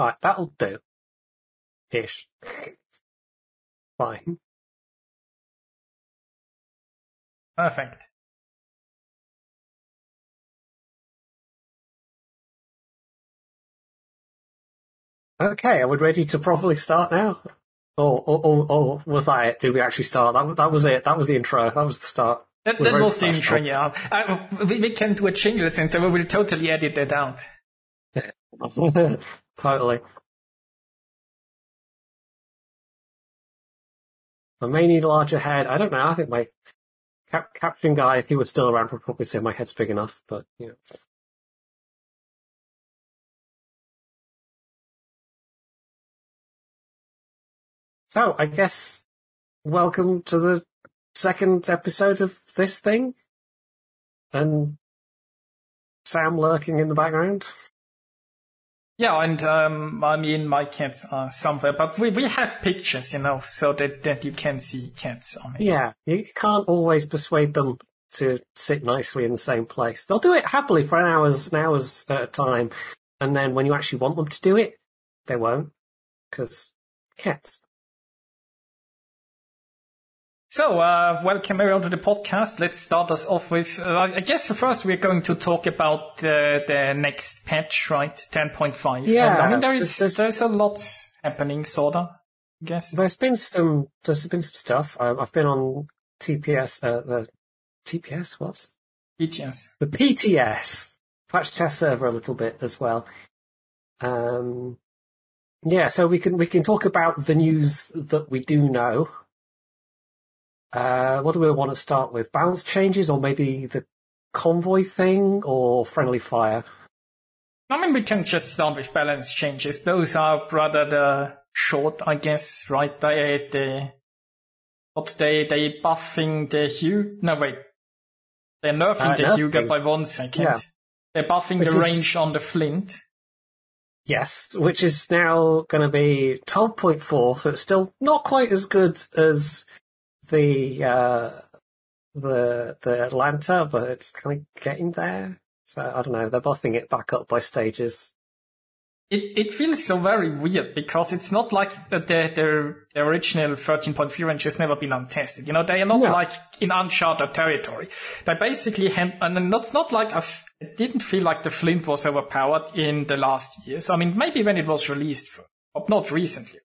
Right, that'll do. Ish. Fine. Perfect. Okay, are we ready to properly start now? Or, or, or, or was that it? Did we actually start? That, that was it. That was the intro. That was the start. That, that was the intro, yeah. Uh, we, we can do a jingle since we will totally edit that out. totally. I may need a larger head. I don't know. I think my cap- caption guy, if he was still around, would probably say my head's big enough. But you know. So I guess welcome to the second episode of this thing, and Sam lurking in the background. Yeah, and um, I mean, my cats are somewhere, but we, we have pictures, you know, so that, that you can see cats on it. Yeah, you can't always persuade them to sit nicely in the same place. They'll do it happily for hours and hours at a time, and then when you actually want them to do it, they won't, because cats. So, uh, welcome everyone to the podcast. Let's start us off with, uh, I guess first we're going to talk about uh, the next patch, right? 10.5. Yeah, And, I mean, there is, there's- there's a lot happening, sorta, I guess. There's been some, there's been some stuff. I, I've been on TPS, uh, the TPS, what? BTS. the PTS patch test server a little bit as well. Um, yeah, so we can we can talk about the news that we do know. Uh, what do we want to start with? Balance changes, or maybe the convoy thing, or friendly fire? I mean, we can just start with balance changes. Those are rather the short, I guess, right? They, they, what they, they buffing the hue? No, wait. They're nerfing Uh, the nerfing. Hugo by one second. Yeah. They're buffing Which the is- range on the Flint. Yes, which is now going to be twelve point four, so it's still not quite as good as the uh, the the Atlanta, but it's kind of getting there. So I don't know. They're buffing it back up by stages. It, it feels so very weird because it's not like the, the, the, original 13.3 range has never been untested. You know, they are not No. like in uncharted territory. They basically, hand, and it's not like I've, it didn't feel like the Flint was overpowered in the last years. I mean, maybe when it was released, but not recently.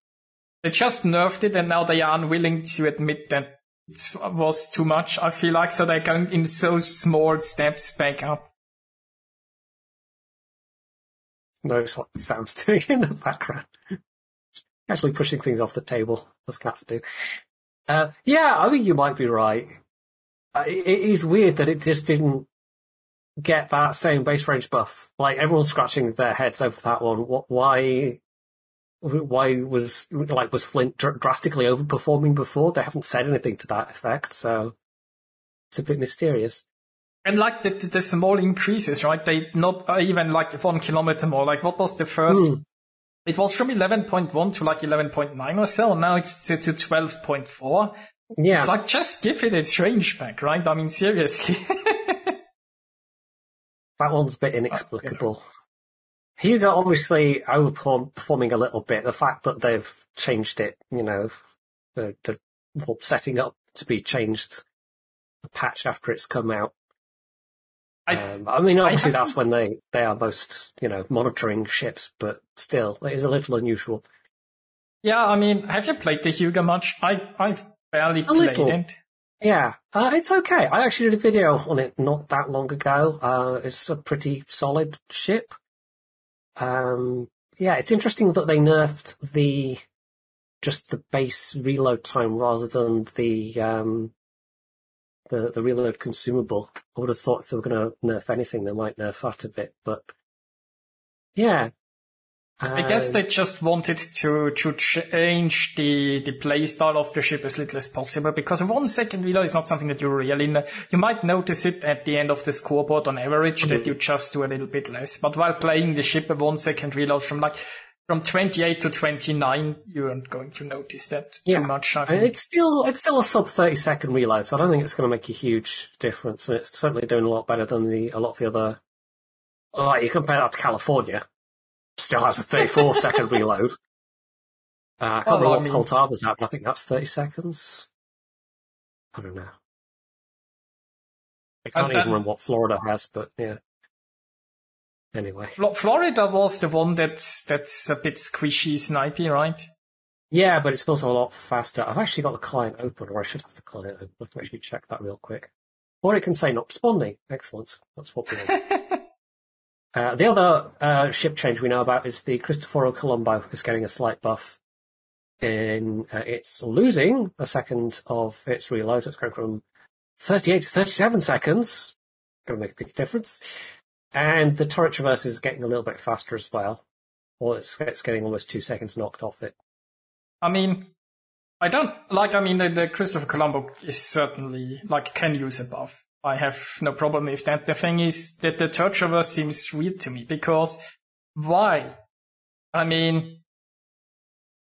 They just nerfed it and now they are unwilling to admit that it was too much, I feel like. So they're going in so small steps back up. Knows what Sam's doing in the background. Actually pushing things off the table, as cats do. Uh, yeah, I think you might be right. Uh, it, it is weird that it just didn't get that same base range buff. Like everyone's scratching their heads over that one. What? Why? Why was like was Flint dr- drastically overperforming before? They haven't said anything to that effect, so it's a bit mysterious. And like the, the, small increases, right? They not uh, even like one kilometer more. Like what was the first? Hmm. It was from 11.1 to like 11.9 or so. Now it's to, to 12.4. Yeah, It's like just give it its range back, right? I mean, seriously. That one's a bit inexplicable. Hugo obviously overperforming a little bit. The fact that they've changed it, you know, to, well, setting up to be changed a patch after it's come out. I- um, I mean, obviously haven't- that's when they, they are most, you know, monitoring ships, but still, it is a little unusual. yeah, I mean, have you played the Hugo much? I I've barely A played little. it. Yeah, uh, it's okay. I actually did a video on it not that long ago. Uh, it's a pretty solid ship. Um, yeah, it's interesting that they nerfed the just the base reload time rather than the um, the the reload consumable. I would have thought if they were going to nerf anything, they might nerf that a bit. But yeah, I guess they just wanted to to change the the play style of the ship as little as possible because a one second reload is not something that you really know. You might notice it at the end of the scoreboard on average Mm-hmm. that you just do a little bit less. But while playing the ship, a one second reload from like from 28 to 29, you aren't going to notice that Yeah. too much. I think. it's still it's still a sub thirty second reload, so I don't think it's going to make a huge difference, and it's certainly doing a lot better than the a lot of the other. Like you compare that to California, still has a 34 second reload. Uh, I can't Well, remember I what Poltava's at, but I think that's 30 seconds. I don't know. I can't even then- remember what Florida has, but yeah. Anyway. Florida was the one that's that's a bit squishy, snipey, right? Yeah, but it's also a lot faster. I've actually got the client open, or I should have the client open. Let me actually check that real quick. Or it can say not responding. Excellent. That's what we want. uh, the other uh, ship change we know about is the Cristoforo Colombo is getting a slight buff. In uh, it's losing a second of its reload. It's going from 38 to 37 seconds. Going to make a big difference. And the turret traverse is getting a little bit faster as well. Or it's, it's getting almost two seconds knocked off it. I mean, I don't like. I mean, the, the Christopher Colombo is certainly like can use a buff. I have no problem with that. The thing is that the traverse seems weird to me because why? I mean,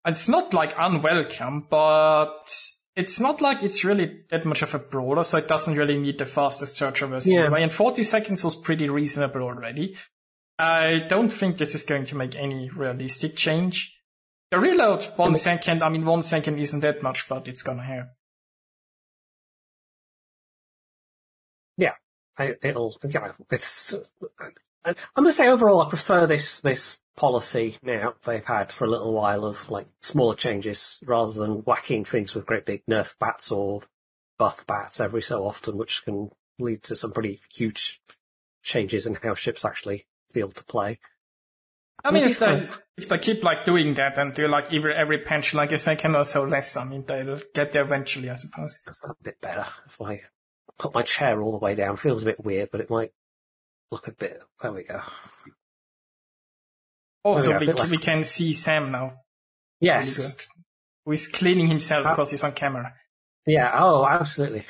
it's not like unwelcome, but it's not like it's really that much of a brawler, so it doesn't really need the fastest traverse Yeah. anyway. And 40 seconds was pretty reasonable already. I don't think this is going to make any realistic change. The reload, one second, I mean, one second isn't that much, but it's gonna help. I, it'll, you know, it's. I must say, overall, I prefer this this policy now they've had for a little while of like smaller changes rather than whacking things with great big nerf bats or buff bats every so often, which can lead to some pretty huge changes in how ships actually feel to play. I mean, if they, if they keep like doing that and do like every, every punch like a second or so less, I mean, they'll get there eventually, I suppose. That's a bit better. If I put my chair all the way down, feels a bit weird, but it might look a bit. There we go. Also, a we, less- we can see Sam now. Yes. He's, Who is cleaning himself Uh, because he's on camera. Yeah. Oh, absolutely.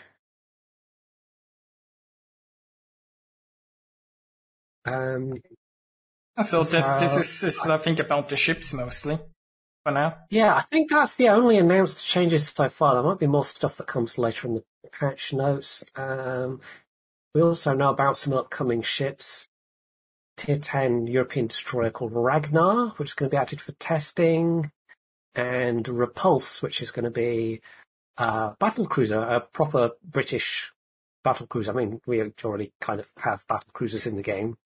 Um, So this, this is, is, I think, about the ships mostly for now. yeah, I think that's the only announced changes so far. There might be more stuff that comes later in the patch notes. Um, we also know about some upcoming ships. Tier 10 European destroyer called Ragnar, which is going to be added for testing, and Repulse, which is going to be a battle cruiser, a proper British battle cruiser. I mean, we already kind of have battle cruisers in the game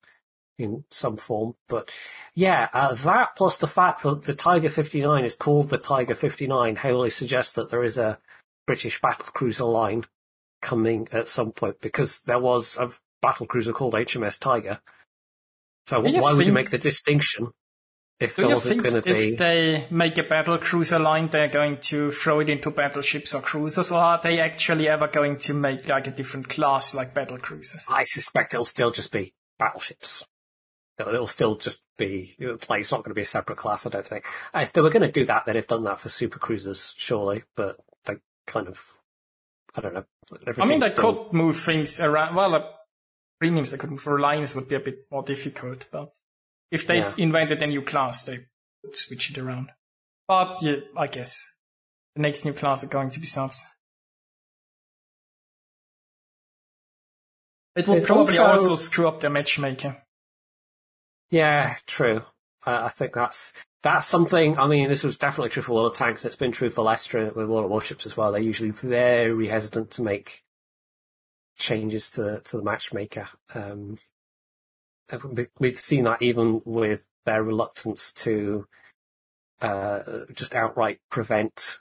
in some form, but yeah, uh, that plus the fact that the Tiger 59 is called the Tiger 59 heavily suggests that there is a British battle cruiser line coming at some point because there was a battle cruiser called HMS Tiger. So why would you make the distinction if there wasn't going to if they make a battle cruiser line, they're going to throw it into battleships or cruisers, or are they actually ever going to make like a different class like battle cruisers? I suspect it'll still just be battleships. It'll it'll still just be the place. Not going to be a separate class. I don't think. If they were going to do that, they'd have done that for super cruisers, surely. But they kind of, I don't know. I mean, they still- could move things around. Well, uh, premiums they could move. For lines would be a bit more difficult, but if they Yeah. invented a new class, they would switch it around. But yeah, I guess the next new class are going to be subs. It will probably also- also screw up their matchmaker. Yeah, true. Uh, I think that's that's something. I mean, this was definitely true for World of Tanks. It's been true for Lesta with World of Warships as well. They're usually very hesitant to make changes to to the matchmaker. Um, we- we've seen that even with their reluctance to uh, just outright prevent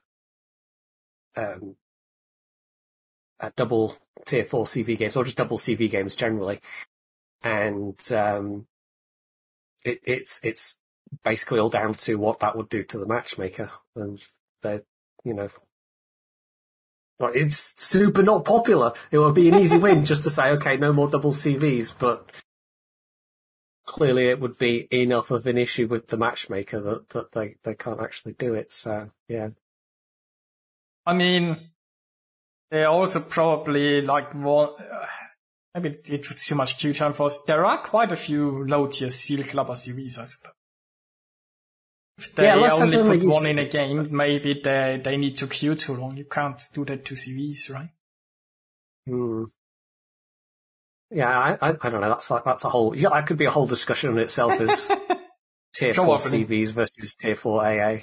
um, double tier four CV games or just double CV games generally, and um, it, it's it's basically all down to what that would do to the matchmaker, and they, you know, well, it's super not popular. It would be an easy win just to say, okay, no more double CVs, but clearly it would be enough of an issue with the matchmaker that, that they, they can't actually do it. So yeah, I mean, they also probably like one. Maybe it was too much queue time for us. There are quite a few low tier Seal Clubber CVs, I suppose. If they Yeah, only put one in a game, maybe they they need to queue too long. You can't do that to CVs, right? Hmm. Yeah, I, I, I don't know. That's like, that's a whole, yeah, that could be a whole discussion in itself as tier Job four opening. CVs versus tier four AA.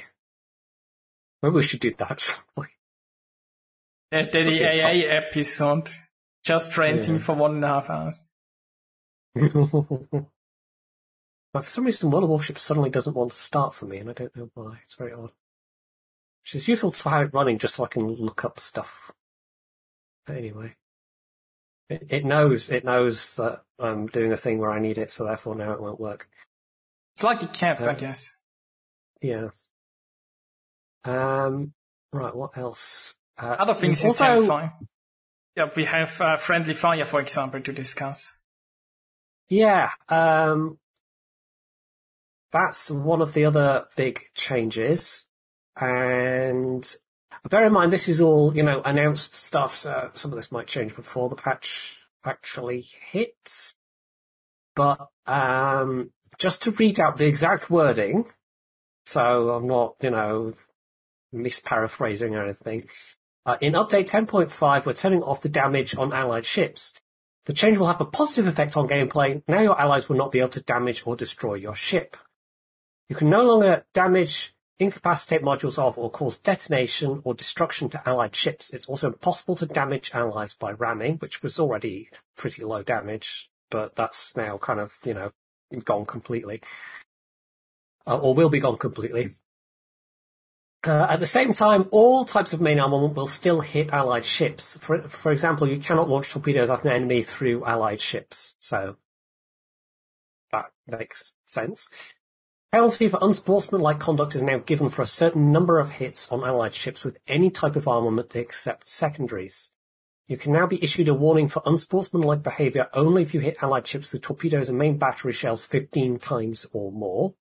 Maybe we should do that at some point. Uh, the, the Okay, top- AA episode, just ranting Yeah. for one and a half hours. but for some reason, World of Warships suddenly doesn't want to start for me, and I don't know why. It's very odd. Which is useful to have it running just so I can look up stuff. But anyway. It, it knows, it knows that I'm doing a thing where I need it, so therefore now it won't work. It's like it a cat, I Uh, guess. Yeah. Um, right, what else? Uh, Other things also. Yeah, we have uh, Friendly Fire, for example, to discuss. Yeah, um, that's one of the other big changes. And bear in mind, this is all, you know, announced stuff, so some of this might change before the patch actually hits. But, um, just to read out the exact wording, so I'm not, you know, misparaphrasing or anything. Uh, in update 10.5, we're turning off the damage on allied ships. The change will have a positive effect on gameplay. Now your allies will not be able to damage or destroy your ship. You can no longer damage, incapacitate modules of, or cause detonation or destruction to allied ships. It's also impossible to damage allies by ramming, which was already pretty low damage, but that's now kind of, you know, gone completely. Uh, or will be gone completely. Uh, at the same time, all types of main armament will still hit allied ships. For, for example, you cannot launch torpedoes at an enemy through allied ships. So that makes sense. Penalty for unsportsmanlike conduct is now given for a certain number of hits on allied ships with any type of armament except secondaries. You can now be issued a warning for unsportsmanlike behavior only if you hit allied ships with torpedoes and main battery shells 15 times or more.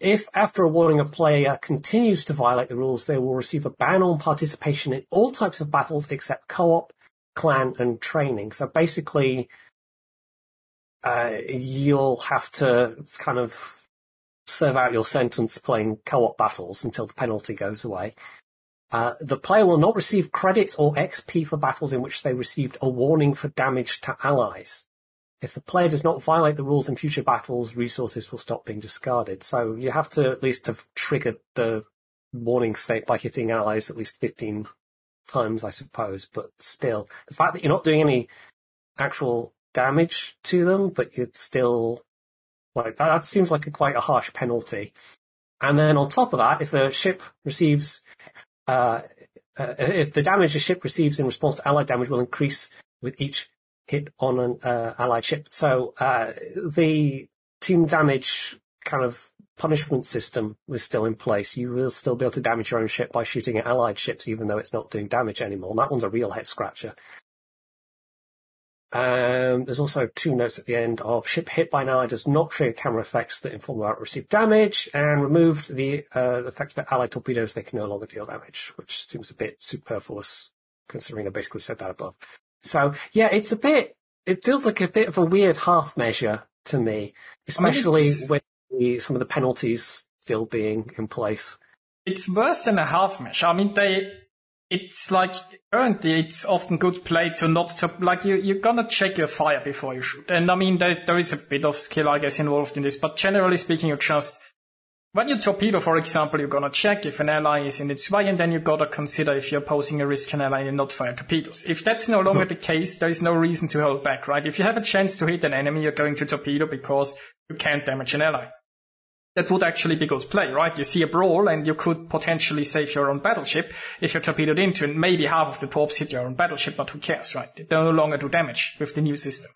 If after a warning a player continues to violate the rules, they will receive a ban on participation in all types of battles except co-op, clan, and training. So basically, uh, you'll have to kind of serve out your sentence playing co-op battles until the penalty goes away. Uh, the player will not receive credits or XP for battles in which they received a warning for damage to allies. If the player does not violate the rules in future battles, resources will stop being discarded. So you have to at least have triggered the warning state by hitting allies at least 15 times, I suppose. But still, the fact that you're not doing any actual damage to them, but you're still like that, that seems like a quite a harsh penalty. And then on top of that, if a ship receives, uh, uh, if the damage a ship receives in response to allied damage will increase with each hit on an uh, allied ship. So uh, the team damage kind of punishment system was still in place. You will still be able to damage your own ship by shooting at allied ships, even though it's not doing damage anymore. And that one's a real head scratcher. Um, there's also two notes at the end of ship hit by an ally does not trigger camera effects that inform about received damage, and removed the uh, effect of allied torpedoes. They can no longer deal damage, which seems a bit superfluous considering I basically said that above. So yeah, it's a bit. It feels like a bit of a weird half measure to me, especially with the, some of the penalties still being in place. It's worse than a half measure. I mean, they, it's like, currently it's often good play to not to, like you, you're gonna check your fire before you shoot. And I mean, there, there is a bit of skill, I guess, involved in this, but generally speaking, you just, when you torpedo, for example, you're gonna check if an ally is in its way, and then you gotta consider if you're posing a risk to an ally and not fire torpedoes. If that's no longer the case, there is no reason to hold back, right? If you have a chance to hit an enemy, you're going to torpedo because you can't damage an ally that would actually be good play, right? You see a brawl and you could potentially save your own battleship if you're torpedoed into and maybe half of the torps hit your own battleship, but who cares, right? They no longer do damage with the new system.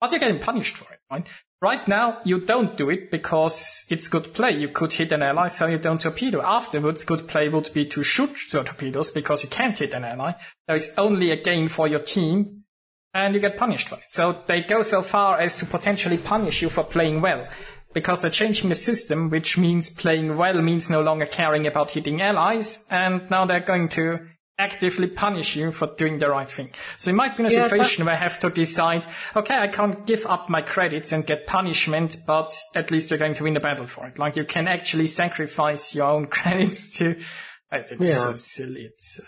But you're getting punished for it, right? Right now, you don't do it because it's good play. You could hit an ally, so you don't torpedo. Afterwards, good play would be to shoot your torpedoes because you can't hit an ally. There is only a gain for your team and you get punished for it. So they go so far as to potentially punish you for playing well because they're changing the system, which means playing well means no longer caring about hitting allies, and now they're going to actively punish you for doing the right thing. So it might be in a Yeah, situation where I have to decide, okay, I can't give up my credits and get punishment, but at least we're going to win the battle for it. Like you can actually sacrifice your own credits to. It's Yeah. so silly. It's. Uh,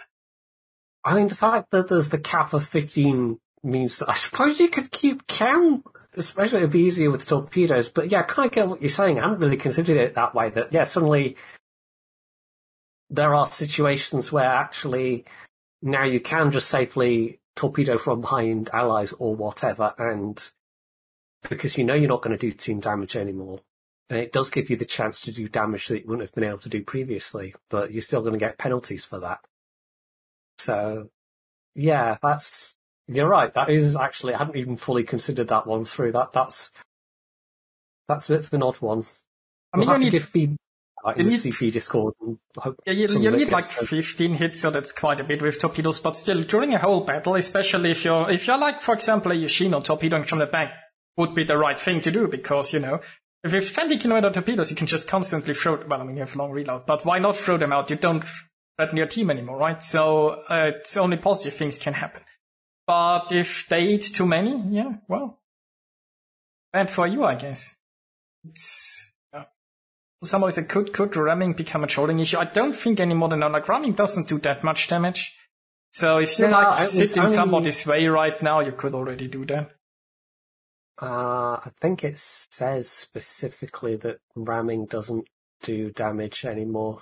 I mean, the fact that there's the cap of 15 means that I suppose you could keep count. especially it'd be easier with torpedoes. But yeah, I kind of get what you're saying. I haven't really considered it that way. That yeah, suddenly there are situations where actually now you can just safely torpedo from behind allies or whatever, and because you know you're not going to do team damage anymore. And it does give you the chance to do damage that you wouldn't have been able to do previously, but you're still going to get penalties for that. So, yeah, that's you're right. That is actually I hadn't even fully considered that one through. That that's that's a bit of an odd one. I mean, we'll have to give in you the need- CP Discord. Yeah, you, you need like gets done. 15 hits, so that's quite a bit with torpedoes. But still, during a whole battle, especially if you're if you're like, for example, a Yoshino torpedoing from the back, would be the right thing to do because you know. If you have 20 kilometer torpedoes, you can just constantly throw. Well, I mean, you have long reload, but why not throw them out? You don't threaten your team anymore, right? So uh, it's only positive things can happen. But if they eat too many, yeah, well, bad for you, I guess. It's. Somebody said, could could ramming become a trolling issue? I don't think any more than that. Like ramming doesn't do that much damage. So if you No, like sit in only- somebody's way right now, you could already do that. Uh, I think it says specifically that ramming doesn't do damage anymore.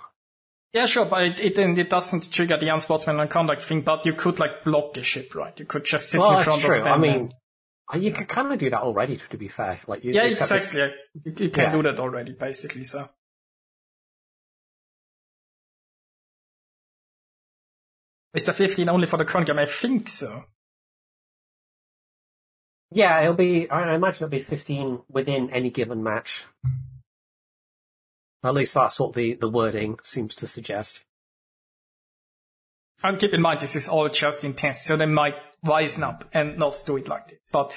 Yeah, sure, but it it, it doesn't trigger the unsportsmanlike conduct thing. But you could like block a ship, right? You could just sit well, in front of them. I mean, Uh, you could kind of do that already. To be fair, like you, yeah, exactly. You, you can Yeah. do that already, basically. So. Is the 15 only for the cron game? I think so. Yeah, it'll be. I I imagine it'll be fifteen within any given match. At least that's what the, the wording seems to suggest. And keep in mind, this is all just in test, so they might wisen up and not do it like this. But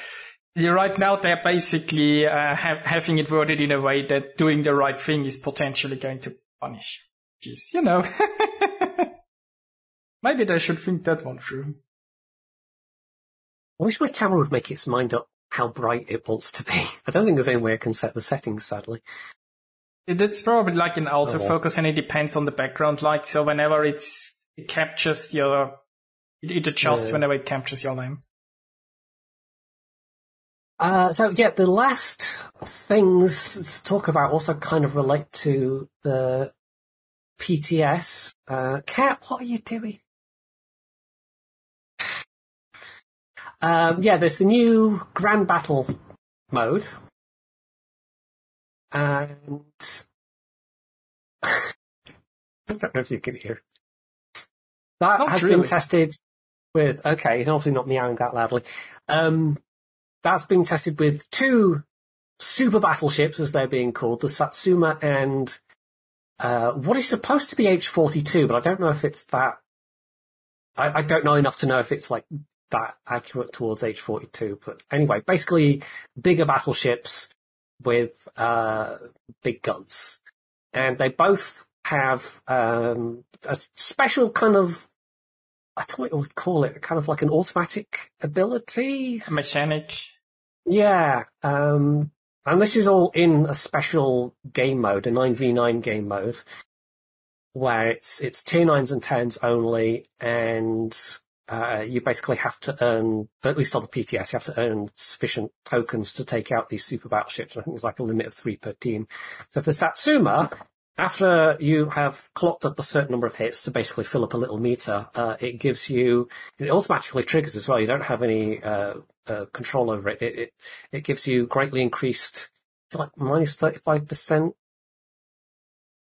right now, they're basically uh, ha- having it worded in a way that doing the right thing is potentially going to punish. Jeez, you know. Maybe they should think that one through. I wish my camera would make its mind up how bright it wants to be. I don't think there's any way I can set the settings, sadly. It's probably like an well. autofocus and it depends on the background light. So whenever it's, it captures your, it, it adjusts whenever it captures your name. Uh, so yeah, the last things to talk about also kind of relate to the PTS. Uh, Cat, what are you doing? Um, yeah, there's the new Grand Battle mode. And I don't know if you can hear. That Not has really. been tested with, okay, he's obviously not meowing that loudly. Um, that's being tested with two super battleships, as they're being called, the Satsuma and uh, what is supposed to be H42, but I don't know if it's that. I, I don't know enough to know if it's like that accurate towards H42. But anyway, basically bigger battleships with uh, big guns, and they both have um, a special kind of. I don't know what you would call it, kind of like an automatic ability. Mechanic. Yeah, um, and this is all in a special game mode, a 9v9 game mode, where it's it's tier 9s and 10s only, and uh, you basically have to earn, at least on the PTS, you have to earn sufficient tokens to take out these super battleships. I think there's like a limit of three per team. So for Satsuma, after you have clocked up a certain number of hits to basically fill up a little meter, uh, it gives you, it automatically triggers as well. You don't have any uh, uh, control over it. It, it. it gives you greatly increased, like minus 35%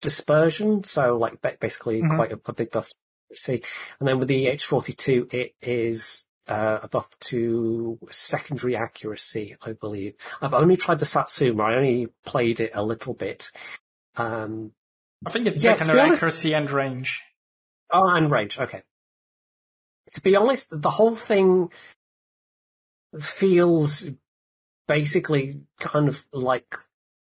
dispersion. So like ba- basically Mhm. quite a, a big buff to see. And then with the H42, it is uh, a buff to secondary accuracy, I believe. I've only tried the Satsuma. I only played it a little bit. Um, I think it's Yeah, secondary honest- accuracy and range. Oh, and range. Okay. To be honest, the whole thing feels basically kind of like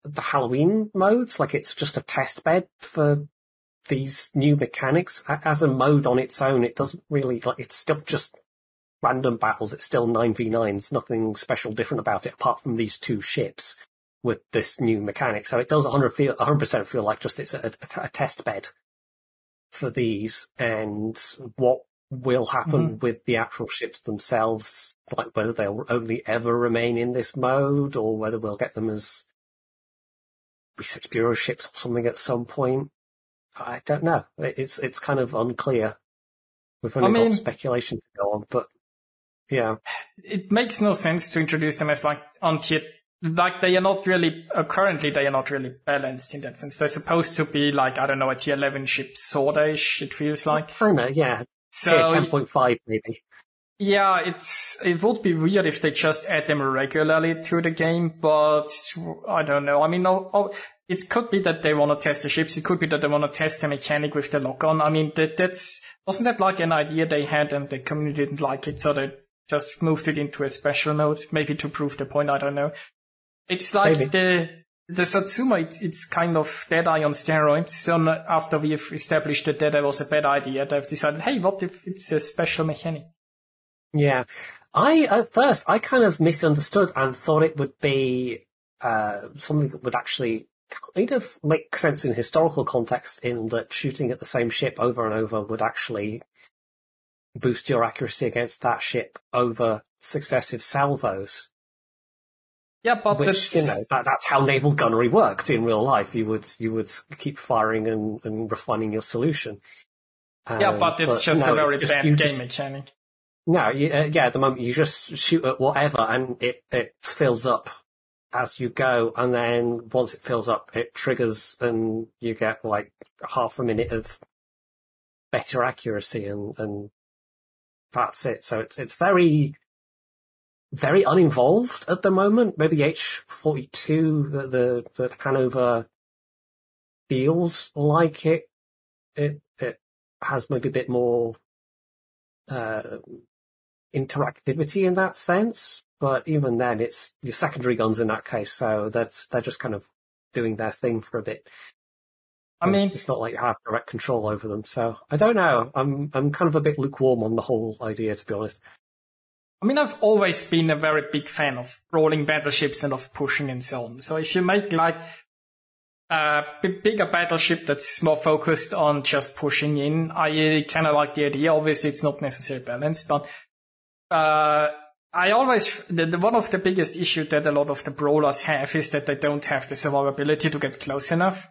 the Halloween modes. Like it's just a test bed for these new mechanics. As a mode on its own, it doesn't really like. It's still just random battles. It's still nine v nines. Nothing special different about it apart from these two ships with this new mechanic. So it does 100 feel 100% feel like just it's a, a, a test bed for these and what will happen mm-hmm. with the actual ships themselves, like whether they'll only ever remain in this mode or whether we'll get them as research bureau ships or something at some point. I don't know. It's it's kind of unclear. We've only I mean- got speculation to go on, but yeah, it makes no sense to introduce them as like on tier like they are not really uh, currently they are not really balanced in that sense. They're supposed to be like I don't know a tier eleven ship sortish. It feels like know. Yeah, so. ten point five maybe. Yeah, it's it would be weird if they just add them regularly to the game, but I don't know. I mean, oh, oh, it could be that they want to test the ships. It could be that they want to test the mechanic with the lock on. I mean, that that's wasn't that like an idea they had and the community didn't like it, so they just moved it into a special mode, maybe to prove the point. I don't know. It's like Maybe. the the Satsuma. It's, it's kind of Deadeye on steroids. So after we've established that Deadeye was a bad idea, they've decided, hey, what if it's a special mechanic? Yeah, I at first I kind of misunderstood and thought it would be uh, something that would actually kind of make sense in historical context, in that shooting at the same ship over and over would actually boost your accuracy against that ship over successive salvos. Yeah, but Which that's, you know that, that's how naval gunnery worked in real life. You would you would keep firing and, and refining your solution. yeah, Um, but it's just no, a very just- bad game just- mechanic. No, you, uh, yeah, at the moment you just shoot at whatever and it, it fills up as you go. And then once it fills up, it triggers and you get like half a minute of better accuracy and, and that's it. So it's, it's very, very uninvolved at the moment. Maybe H42, the, the, the Hanover feels like it, it, it has maybe a bit more, uh, interactivity in that sense. But even then, it's your secondary guns in that case, so that's they're just kind of doing their thing for a bit. I mean, it's, it's not like you have direct control over them. So I don't know. I'm I'm kind of a bit lukewarm on the whole idea, to be honest. I mean, I've always been a very big fan of rolling battleships and of pushing and so on. So if you make like a bigger battleship that's more focused on just pushing in, I kind of like the idea. Obviously, it's not necessarily balanced, but uh, I always the, the one of the biggest issue that a lot of the brawlers have is that they don't have the survivability to get close enough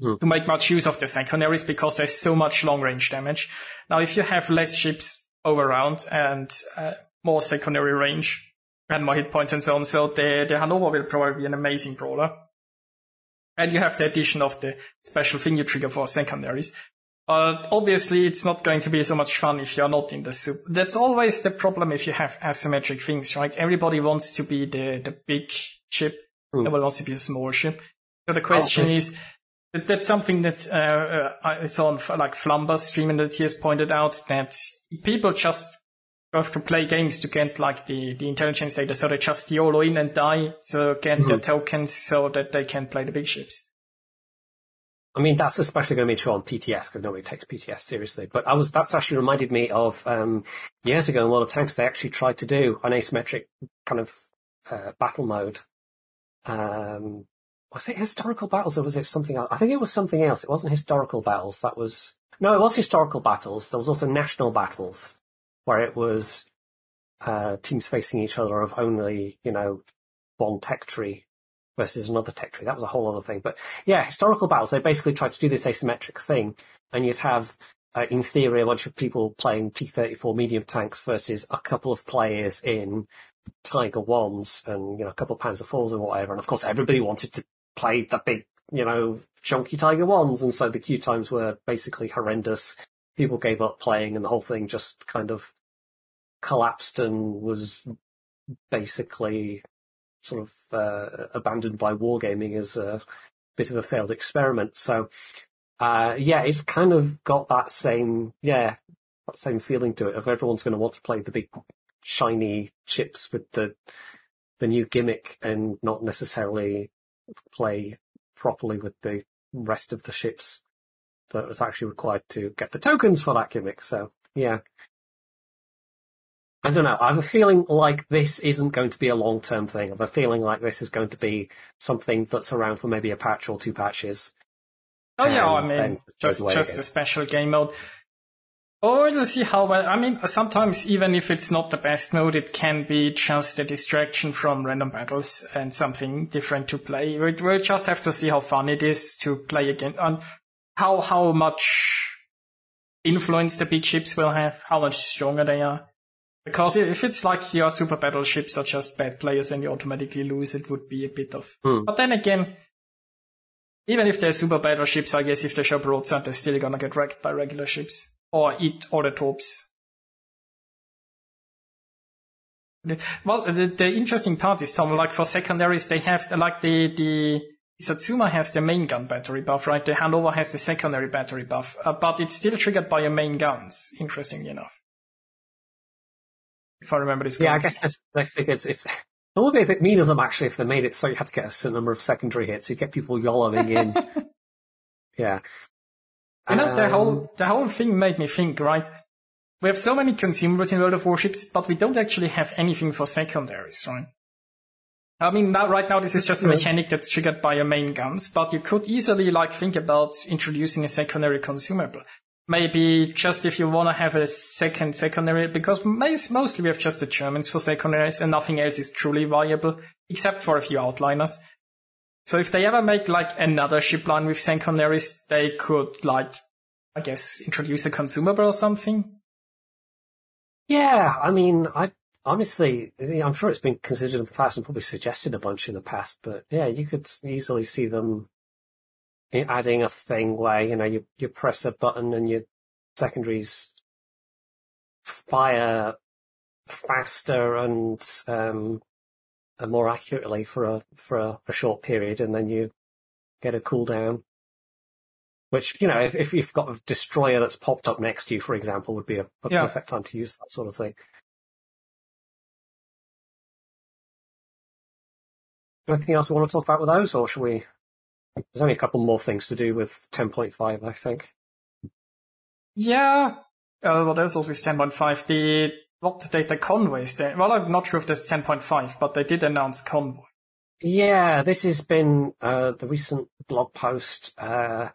Hmm. to make much use of the secondaries because there's so much long range damage. Now, if you have less ships all around and uh, more secondary range and more hit points and so on, so the the Hanover will probably be an amazing brawler. And you have the addition of the special thing you trigger for secondaries. But obviously, it's not going to be so much fun if you're not in the soup. That's always the problem if you have asymmetric things, right? Everybody wants to be the, the big ship. Hmm. Nobody wants to be a small ship. So the question is, that, that's something that uh, uh, I saw on like Flamu's stream and that he has pointed out that people just have to play games to get like the, the intelligence data, so they just YOLO in and die, so get the Mhm. tokens so that they can play the big ships. I mean, that's especially going to be true on PTS because nobody takes PTS seriously. But I was that's actually reminded me of um, years ago in World of Tanks. They actually tried to do an asymmetric kind of uh, battle mode. Um, was it historical battles or was it something else? I think it was something else. It wasn't historical battles. That was no, it was historical battles. There was also national battles where it was uh, teams facing each other of only you know one tech tree versus another tech tree. That was a whole other thing. But yeah, historical battles, they basically tried to do this asymmetric thing, and you'd have, uh, in theory, a bunch of people playing T-34 medium tanks versus a couple of players in Tiger Ones and, you know, a couple of Panzer Fours and whatever. And of course, everybody wanted to play the big, you know, chunky Tiger Ones, and so the queue times were basically horrendous. People gave up playing, and the whole thing just kind of collapsed and was basically sort of uh, abandoned by wargaming as a bit of a failed experiment. So, uh, yeah, it's kind of got that same, yeah, that same feeling to it of everyone's going to want to play the big shiny chips with the the new gimmick and not necessarily play properly with the rest of the ships that was actually required to get the tokens for that gimmick. So, yeah. I don't know. I have a feeling like this isn't going to be a long term thing. I have a feeling like this is going to be something that's around for maybe a patch or two patches. Oh yeah, I um, mean, just just a special game mode. Or we'll see how well. I mean, sometimes even if it's not the best mode, it can be just a distraction from random battles and something different to play. We- We'll just have to see how fun it is to play again and how how much influence the big ships will have, how much stronger they are. Because if it's like your super battleships are just bad players and you automatically lose, it would be a bit of. Hmm. But then again, even if they're super battleships, I guess if they show broadside, they're still gonna get wrecked by regular ships or eat all the torps. Well, the, the interesting part is, Tom, like for secondaries, they have, like the, the, Satsuma has the main gun battery buff, right? The Hanover has the secondary battery buff, uh, but it's still triggered by your main guns, interestingly enough. If I remember this Yeah, I guess they, they figured if it would be a bit mean of them actually if they made it so you had to get a certain number of secondary hits. You get people yollowing in. yeah. You know, the Um, whole the whole thing made me think, right? We have so many consumables in World of Warships, but we don't actually have anything for secondaries, right? I mean, now, right now, this is just a mechanic that's triggered by your main guns, but you could easily, like, think about introducing a secondary consumable. Maybe just if you want to have a second secondary, because mostly we have just the Germans for secondaries and nothing else is truly viable, except for a few outliners. So if they ever make like another ship line with secondaries, they could like, I guess, introduce a consumable or something. Yeah, I mean, I honestly, I'm sure it's been considered in the past and probably suggested a bunch in the past, but yeah, you could easily see them adding a thing where, you know, you, you press a button and your secondaries fire faster and, um, and more accurately for a, for a, a short period and then you get a cooldown. Which, you know, if, if you've got a destroyer that's popped up next to you, for example, would be a, a Yeah. perfect time to use that sort of thing. Anything else we want to talk about with those, or should we? There's only a couple more things to do with 10.5, I think. Yeah. Uh, what else was with 10.5? The, what data convoys? They, well, I'm not sure if there's 10.5, but they did announce convoy. Yeah, this has been uh, the recent blog post, uh,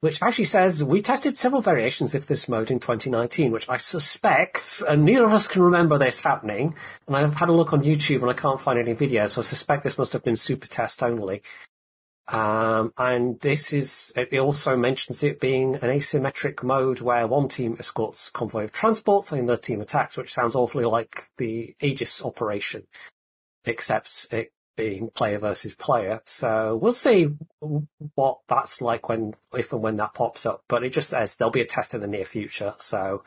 which actually says we tested several variations of this mode in 2019, which I suspect, and neither of us can remember this happening. And I've had a look on YouTube and I can't find any videos, so I suspect this must have been super test only. Um, and this is, it also mentions it being an asymmetric mode where one team escorts convoy of transports and the team attacks, which sounds awfully like the Aegis operation, except it being player versus player. So we'll see what that's like when, if and when that pops up. But it just says there'll be a test in the near future. So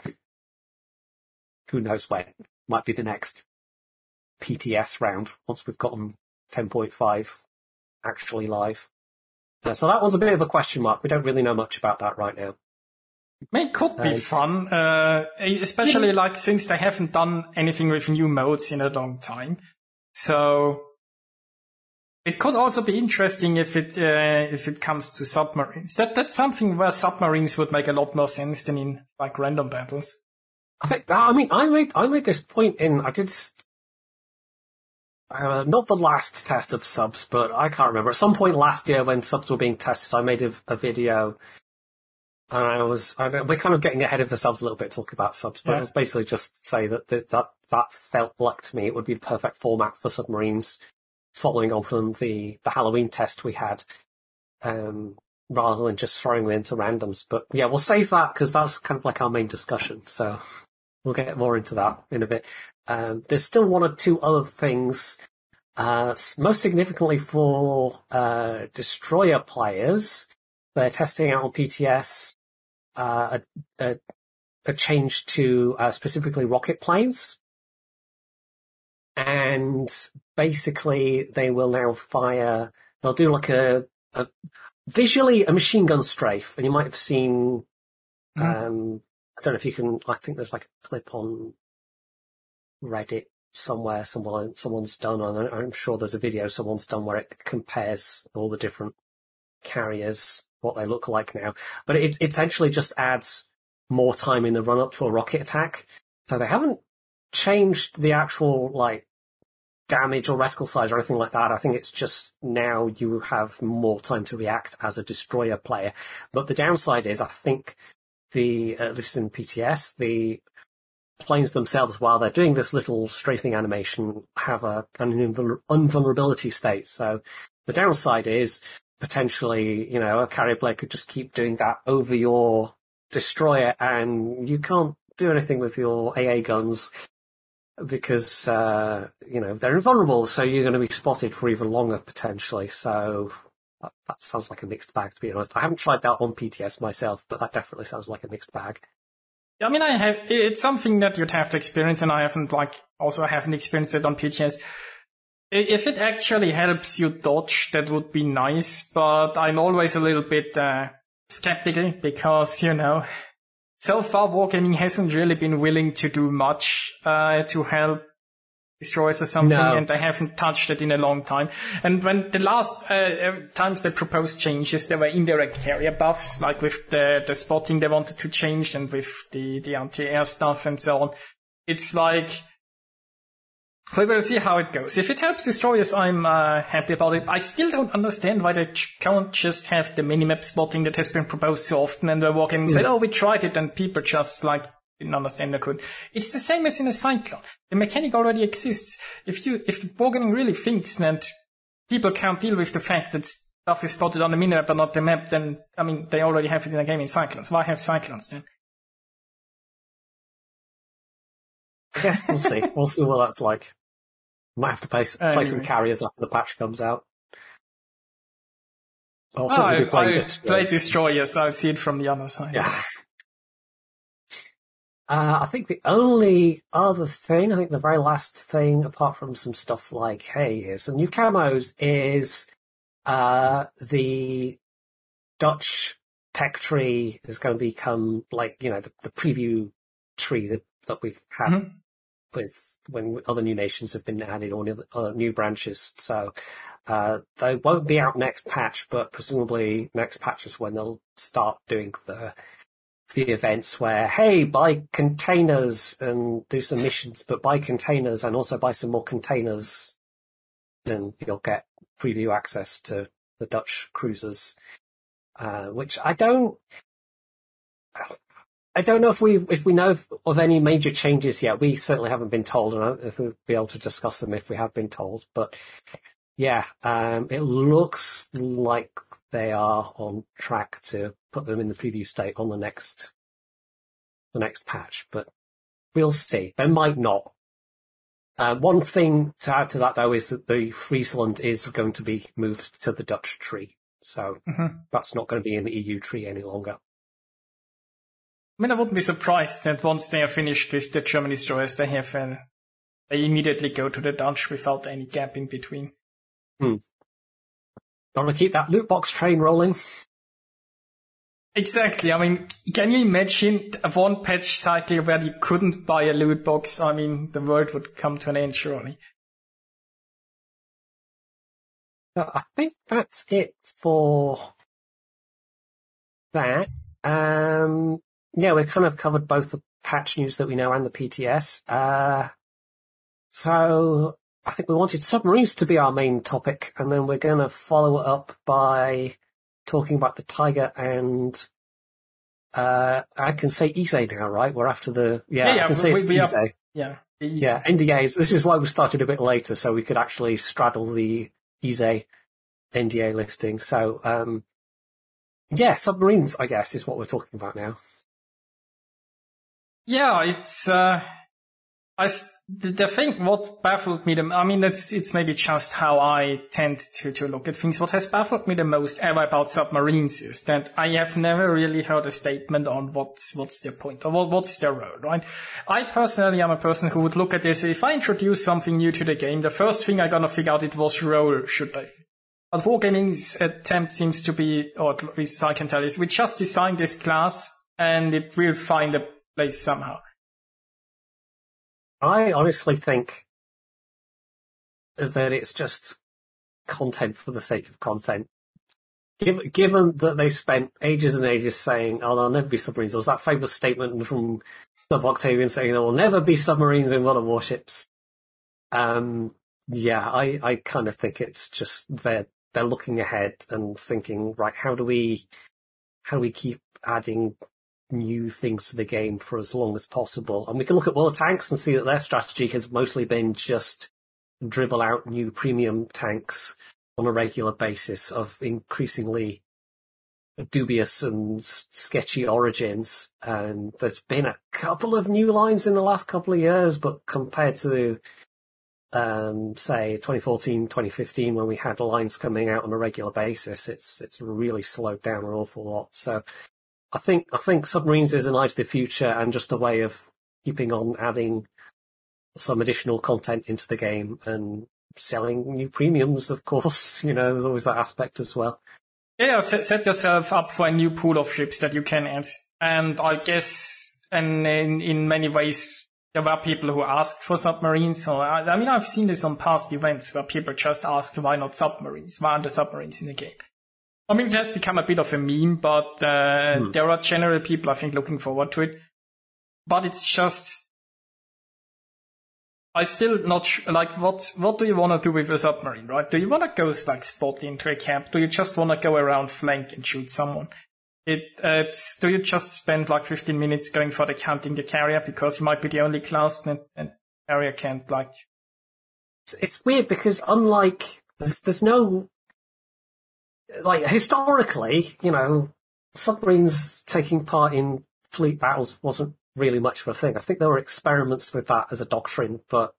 who knows when? Might be the next PTS round once we've gotten 10.5 actually live. Uh, so that one's a bit of a question mark. We don't really know much about that right now. It could be fun, uh, especially like since they haven't done anything with new modes in a long time. So it could also be interesting if it uh, if it comes to submarines. That that's something where submarines would make a lot more sense than in like random battles. I think that, I mean, I made, I made this point in, I did, uh, not the last test of subs, but I can't remember. At some point last year when subs were being tested, I made a, a video and I was, I, we're kind of getting ahead of ourselves a little bit talking about subs, but Yeah. was basically just say that, that, that, that felt like to me it would be the perfect format for submarines following on from the, the Halloween test we had, um, rather than just throwing them into randoms. But yeah, we'll save that because that's kind of like our main discussion. So we'll get more into that in a bit. Um, there's still one or two other things, uh, most significantly for, uh, destroyer players. They're testing out on PTS, uh, a, a, a change to, uh, specifically rocket planes. And basically they will now fire, they'll do like a, a visually a machine gun strafe. And you might have seen, Mhm. um, I don't know if you can, I think there's like a clip on Reddit somewhere someone, someone's done, and I'm sure there's a video someone's done where it compares all the different carriers, what they look like now. But it, it essentially just adds more time in the run up to a rocket attack. So they haven't changed the actual, like, damage or reticle size or anything like that. I think it's just now you have more time to react as a destroyer player. But the downside is I think the at least in PTS, the planes themselves, while they're doing this little strafing animation, have a an invul- invulnerability state. So the downside is potentially, you know, a carrier player could just keep doing that over your destroyer, and you can't do anything with your AA guns because uh, you know they're invulnerable. So you're going to be spotted for even longer potentially. So that, that sounds like a mixed bag, to be honest. I haven't tried that on PTS myself, but that definitely sounds like a mixed bag. I mean, I have, it's something that you'd have to experience and I haven't like, also haven't experienced it on PTS. If it actually helps you dodge, that would be nice, but I'm always a little bit, uh, skeptical because, you know, so far Wargaming hasn't really been willing to do much, uh, to help destroyers or something, No. and they haven't touched it in a long time. And when the last uh, uh, times they proposed changes, there were indirect carrier buffs, like with the the spotting they wanted to change, and with the the anti-air stuff and so on. It's like we will see how it goes. If it helps destroyers, I'm uh, happy about it. I still don't understand why they ch- can't just have the minimap spotting that has been proposed so often, and they're walking and said, "Oh, we tried it," and people just like didn't understand they could. It's the same as in a cyclone. The mechanic already exists. If you, if Wargaming really thinks that people can't deal with the fact that stuff is spotted on the minimap but not the map, then, I mean, they already have it in a game in Cyclones. Why have Cyclones then? I guess we'll see. we'll see what that's like. Might have to play, play some carriers after the patch comes out. I'll Oh, I, be playing I Destroyers. play Destroyers, I'll see it from the other side. Yeah. Uh, I think the only other thing, I think the very last thing, apart from some stuff like, hey, here's some new camos, is uh, the Dutch tech tree is going to become like, you know, the, the preview tree that, that we've had Mhm. With when other new nations have been added or new, uh, new branches. So uh, they won't be out next patch, but presumably next patch is when they'll start doing the the events where, hey, buy containers and do some missions, but buy containers and also buy some more containers, and you'll get preview access to the Dutch cruisers. Uh, which I don't, I don't know if we if we know of any major changes yet. We certainly haven't been told, and I- don't if we'll be able to discuss them if we have been told. But yeah, um, it looks like they are on track to put them in the preview state on the next the next patch, but we'll see. They might not. Uh, one thing to add to that though is that the Friesland is going to be moved to the Dutch tree, so Mhm. that's not going to be in the EU tree any longer. I mean, I wouldn't be surprised that once they are finished with the German destroyers, they have, uh, they immediately go to the Dutch without any gap in between. Want to keep that loot box train rolling? Exactly. I mean, can you imagine a one patch cycle where you couldn't buy a loot box? I mean, the world would come to an end surely. I think that's it for that. Um, yeah, we've kind of covered both the patch news that we know and the PTS. Uh, so I think we wanted submarines to be our main topic, and then we're going to follow it up by talking about the Tiger and uh, I can say Ise now, right? We're after the yeah, Yeah, yeah, I can say we- it's we are- Yeah. Easy. Yeah, NDAs. This is why we started a bit later, so we could actually straddle the Ise NDA listing. So, um, yeah, submarines, I guess, is what we're talking about now. Yeah, it's, uh, I, the thing, what baffled me the, I mean, it's, it's maybe just how I tend to, to look at things. What has baffled me the most ever about submarines is that I have never really heard a statement on what's, what's their point or what, what's their role, right? I personally am a person who would look at this, if I introduce something new to the game, the first thing I'm gonna figure out it was role, should I but Wargaming's attempt seems to be, or at least I can tell, is we just design this class and it will find a place somehow. I honestly think that it's just content for the sake of content. Given, given that they spent ages and ages saying, oh, there'll never be submarines, there was that famous statement from Sub Octavian saying there will never be submarines in of Warships. Um, yeah, I, I kind of think it's just they're, they're looking ahead and thinking, right, how do we, how do we keep adding new things to the game for as long as possible. And we can look at World of Tanks and see that their strategy has mostly been just dribble out new premium tanks on a regular basis of increasingly dubious and sketchy origins. And there's been a couple of new lines in the last couple of years, but compared to, um, say 2014, 2015, when we had lines coming out on a regular basis, it's, it's really slowed down an awful lot. So I think, I think submarines is an eye to the future and just a way of keeping on adding some additional content into the game and selling new premiums, of course. You know, there's always that aspect as well. Yeah, set, set yourself up for a new pool of ships that you can add. And I guess, and in, in many ways, there were people who asked for submarines. So I, I mean, I've seen this on past events where people just asked, why not submarines? Why aren't there submarines in the game? I mean, it has become a bit of a meme, but uh, hmm. there are general people, I think, looking forward to it. But it's just, I still not sh- like what what do you want to do with a submarine, right? Do you want to go like spot into a camp? Do you just want to go around flank and shoot someone? It uh, it's do you just spend like 15 minutes going for the counting the carrier because you might be the only class and, and carrier can't like. It's, it's weird because unlike there's, there's no like historically, you know, submarines taking part in fleet battles wasn't really much of a thing. I think there were experiments with that as a doctrine, but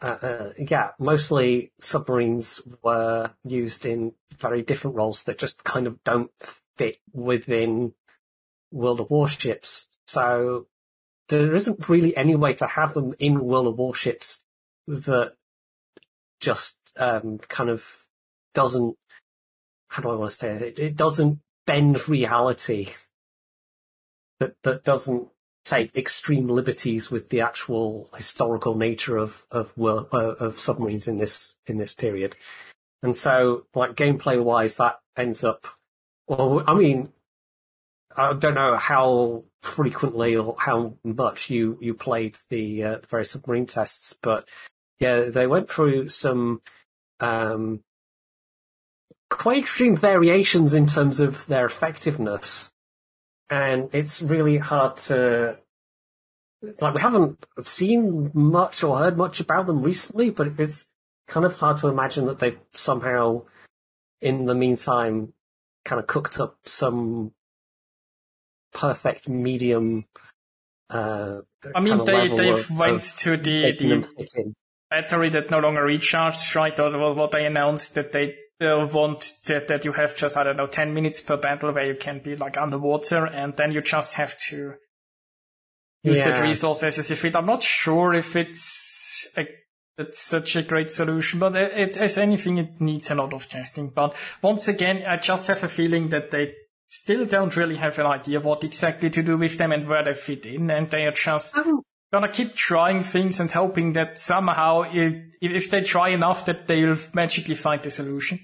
uh, uh, yeah, mostly submarines were used in very different roles that just kind of don't fit within World of Warships. So there isn't really any way to have them in World of Warships that just um, kind of doesn't. How do I want to say it? It doesn't bend reality. That that doesn't take extreme liberties with the actual historical nature of of uh, of submarines in this in this period. And so, like gameplay wise, that ends up. Well, I mean, I don't know how frequently or how much you you played the, uh, the various submarine tests, but yeah, they went through some um, quite extreme variations in terms of their effectiveness and it's really hard to like we haven't seen much or heard much about them recently, but it's kind of hard to imagine that they've somehow, in the meantime, kind of cooked up some perfect medium. Uh, I mean, they they've of, went of to the the battery that no longer recharged, right? Or what they announced that they uh, want that, that you have just, I don't know, 10 minutes per battle where you can be like underwater and then you just have to use yeah. that resource as you fit. I'm not sure if it's a, it's such a great solution, but it, it, as anything, it needs a lot of testing. But once again, I just have a feeling that they still don't really have an idea what exactly to do with them and where they fit in, and they are just um, gonna keep trying things and hoping that somehow, if they try enough, that they'll magically find the solution.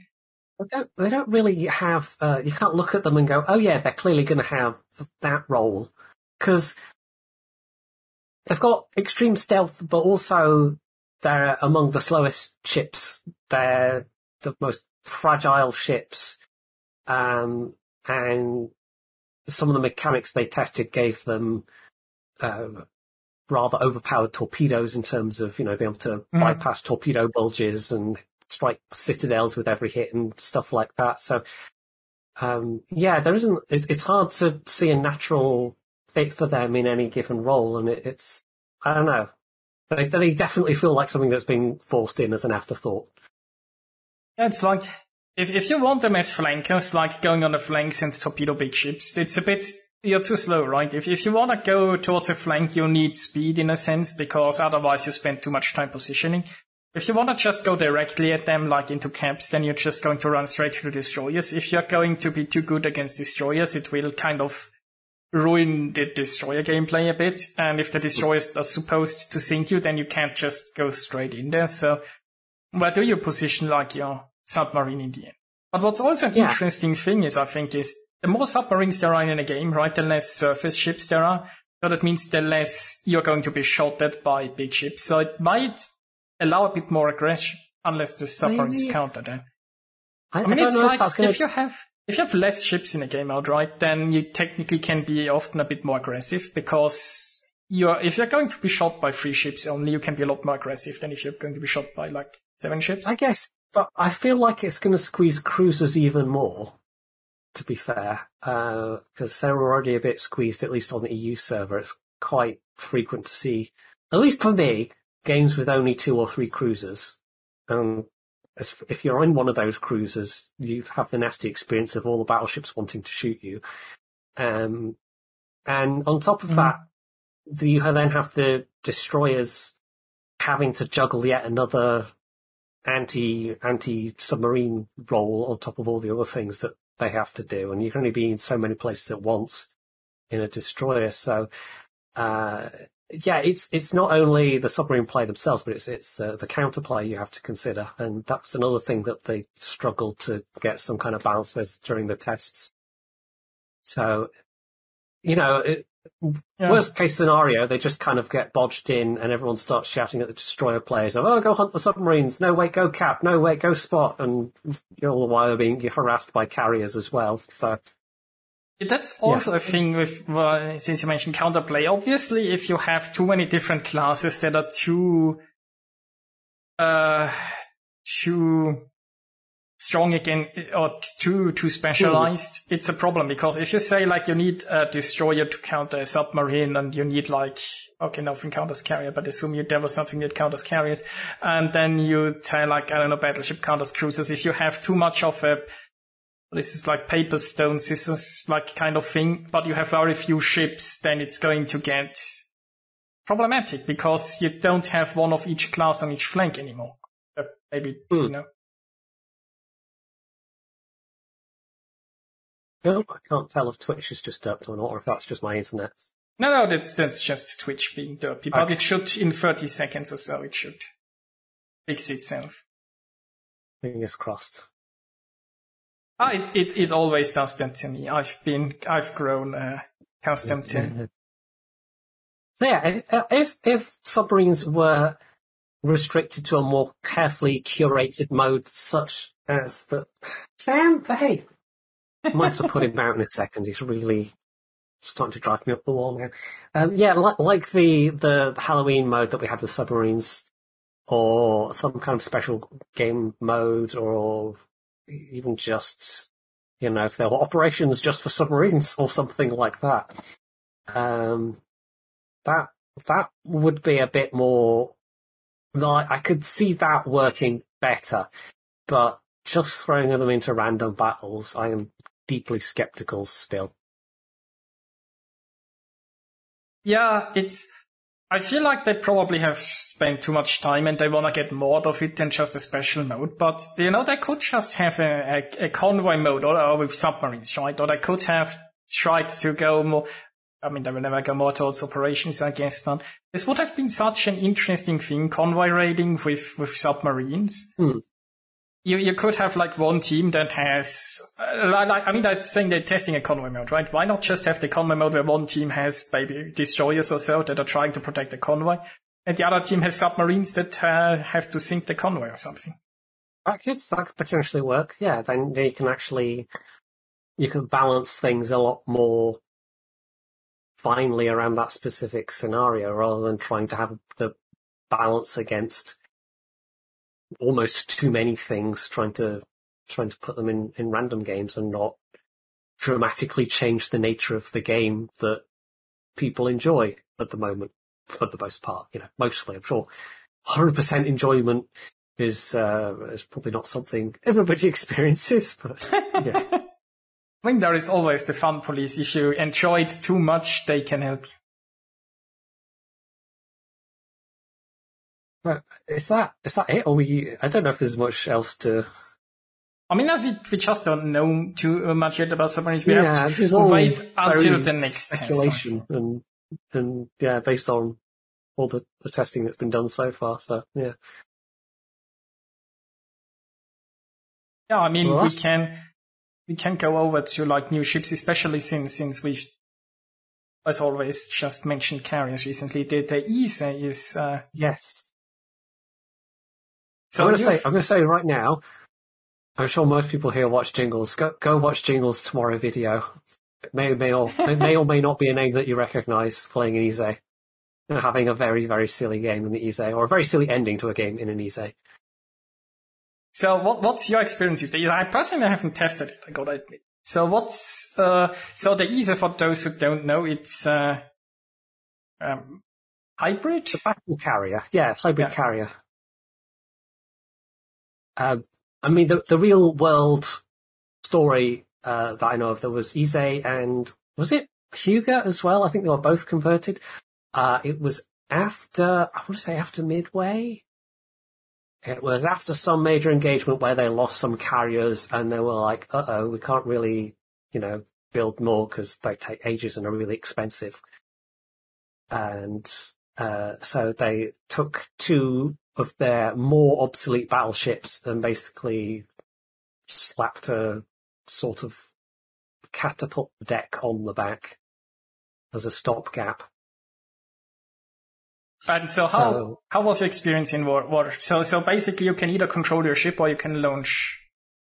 They don't, they don't really have. Uh, you can't look at them and go, "Oh yeah, they're clearly going to have that role," because they've got extreme stealth, but also they're among the slowest ships. They're the most fragile ships, um, and some of the mechanics they tested gave them uh, rather overpowered torpedoes in terms of, you know, being able to mm. bypass torpedo bulges and strike citadels with every hit and stuff like that. So, um, yeah, there isn't, it, it's hard to see a natural fit for them in any given role. And it, it's, I don't know. They, they definitely feel like something that's been forced in as an afterthought. Yeah, it's like, if, if you want them as flankers, like going on the flanks and torpedo big ships, it's a bit you're too slow, right? If if you want to go towards a flank, you need speed in a sense because otherwise you spend too much time positioning. If you want to just go directly at them, like into camps, then you're just going to run straight to the destroyers. If you're going to be too good against destroyers, it will kind of ruin the destroyer gameplay a bit. And if the destroyers are supposed to sink you, then you can't just go straight in there. So where do you position like your submarine in the end? But what's also an yeah. interesting thing is, I think, is the more submarines there are in a game, right, the less surface ships there are. So that means the less you're going to be shot at by big ships. So it might allow a bit more aggression, unless the submarines Maybe. counter then. I, I mean, I it's like if you have if you have less ships in a game outright, then you technically can be often a bit more aggressive because you're if you're going to be shot by three ships only, you can be a lot more aggressive than if you're going to be shot by like seven ships. I guess, but I feel like it's going to squeeze cruisers even more. To be fair, because they're already a bit squeezed, at least on the EU server. It's quite frequent to see, at least for me, games with only two or three cruisers. Um, as, if you're in one of those cruisers, you have the nasty experience of all the battleships wanting to shoot you. Um, and on top of Mhm. that, do you then have the destroyers having to juggle yet another anti anti submarine role on top of all the other things that they have to do, and you can only be in so many places at once in a destroyer. So, uh, yeah, it's it's not only the submarine play themselves, but it's it's uh, the counterplay you have to consider, and that's another thing that they struggled to get some kind of balance with during the tests. So, you know, it, Yeah. Worst case scenario, they just kind of get bodged in and everyone starts shouting at the destroyer players, oh, go hunt the submarines. No, wait, go cap. No, wait, go spot. And all the while being harassed by carriers as well. So, That's also a thing with, well, since you mentioned counterplay. Obviously, if you have too many different classes that are too, uh, too strong again, or too, too specialized, it's a problem because if you say like you need a destroyer to counter a submarine and you need like, okay, nothing counters carrier, but assume you there was something that counters carriers, and then you tell like, I don't know, battleship counters cruisers, if you have too much of a this is like paper, stone, scissors, like kind of thing, but you have very few ships, then it's going to get problematic because you don't have one of each class on each flank anymore. Uh, maybe, you Hmm. know. No, I can't tell if Twitch is just up or not, or if that's just my internet. No, no, that's, that's just Twitch being derpy, but Okay. it should, in 30 seconds or so, it should fix itself. Fingers crossed. Ah, it, it, it always does that to me. I've been, I've grown, uh, accustomed to. So yeah, if- if if submarines were restricted to a more carefully curated mode, such as the Sam, behave. Might have to put him out in a second. He's really starting to drive me up the wall now. Um, yeah, like, like the the Halloween mode that we had with submarines, or some kind of special game mode, or even just you know if there were operations just for submarines or something like that. Um, that that would be a bit more like I could see that working better, but just throwing them into random battles, I am deeply skeptical still. Yeah, it's. I feel like they probably have spent too much time and they want to get more out of it than just a special mode. But you know, they could just have a, a, a convoy mode or, or with submarines, right? Or they could have tried to go more. I mean, they will never go more towards operations, I guess. But this would have been such an interesting thing, convoy raiding with with submarines. Hmm. You you could have like one team that has uh, like I mean I'm saying they're testing a convoy mode, right? Why not just have the convoy mode where one team has maybe destroyers or so that are trying to protect the convoy, and the other team has submarines that uh, have to sink the convoy or something. That could that could potentially work. Yeah, then you can actually you can balance things a lot more finely around that specific scenario rather than trying to have the balance against almost too many things trying to trying to put them in, in random games and not dramatically change the nature of the game that people enjoy at the moment for the most part. You know, mostly I'm sure 100% enjoyment is uh, is probably not something everybody experiences, but yeah. I mean, there is always the fun police. If you enjoy it too much, they can help you. But is that is that it? Or we? I don't know if there's much else to. I mean, we, we just don't know too much yet about submarines. We yeah, have to all wait until the next test. Speculation and and yeah, based on all the, the testing that's been done so far. So yeah, Yeah, I mean, Well, we can we can go over to like new ships, especially since since we've as always just mentioned carriers recently. The the Ise is uh, yes. So I'm going to say I'm going to say right now, I'm sure most people here watch Jingles. Go go watch Jingles tomorrow video. It may may or it may or may not be a name that you recognise playing in Ise. And having a very, very silly game in the Ise, or a very silly ending to a game in an Ise. So what what's your experience with the Ise? I personally haven't tested it, I gotta admit. So what's uh so the Ise for those who don't know, it's uh um hybrid? The battle carrier. Yeah, hybrid Yeah. carrier. Um, I mean, the, the real world story uh, that I know of, there was Ise and was it Hyuga as well? I think they were both converted. Uh, it was after, I want to say after Midway. It was after some major engagement where they lost some carriers and they were like, uh oh, we can't really, you know, build more because they take ages and are really expensive. And uh, so they took two of their more obsolete battleships and basically slapped a sort of catapult deck on the back as a stopgap. And so how So- how was your experience in war, war? So so basically you can either control your ship or you can launch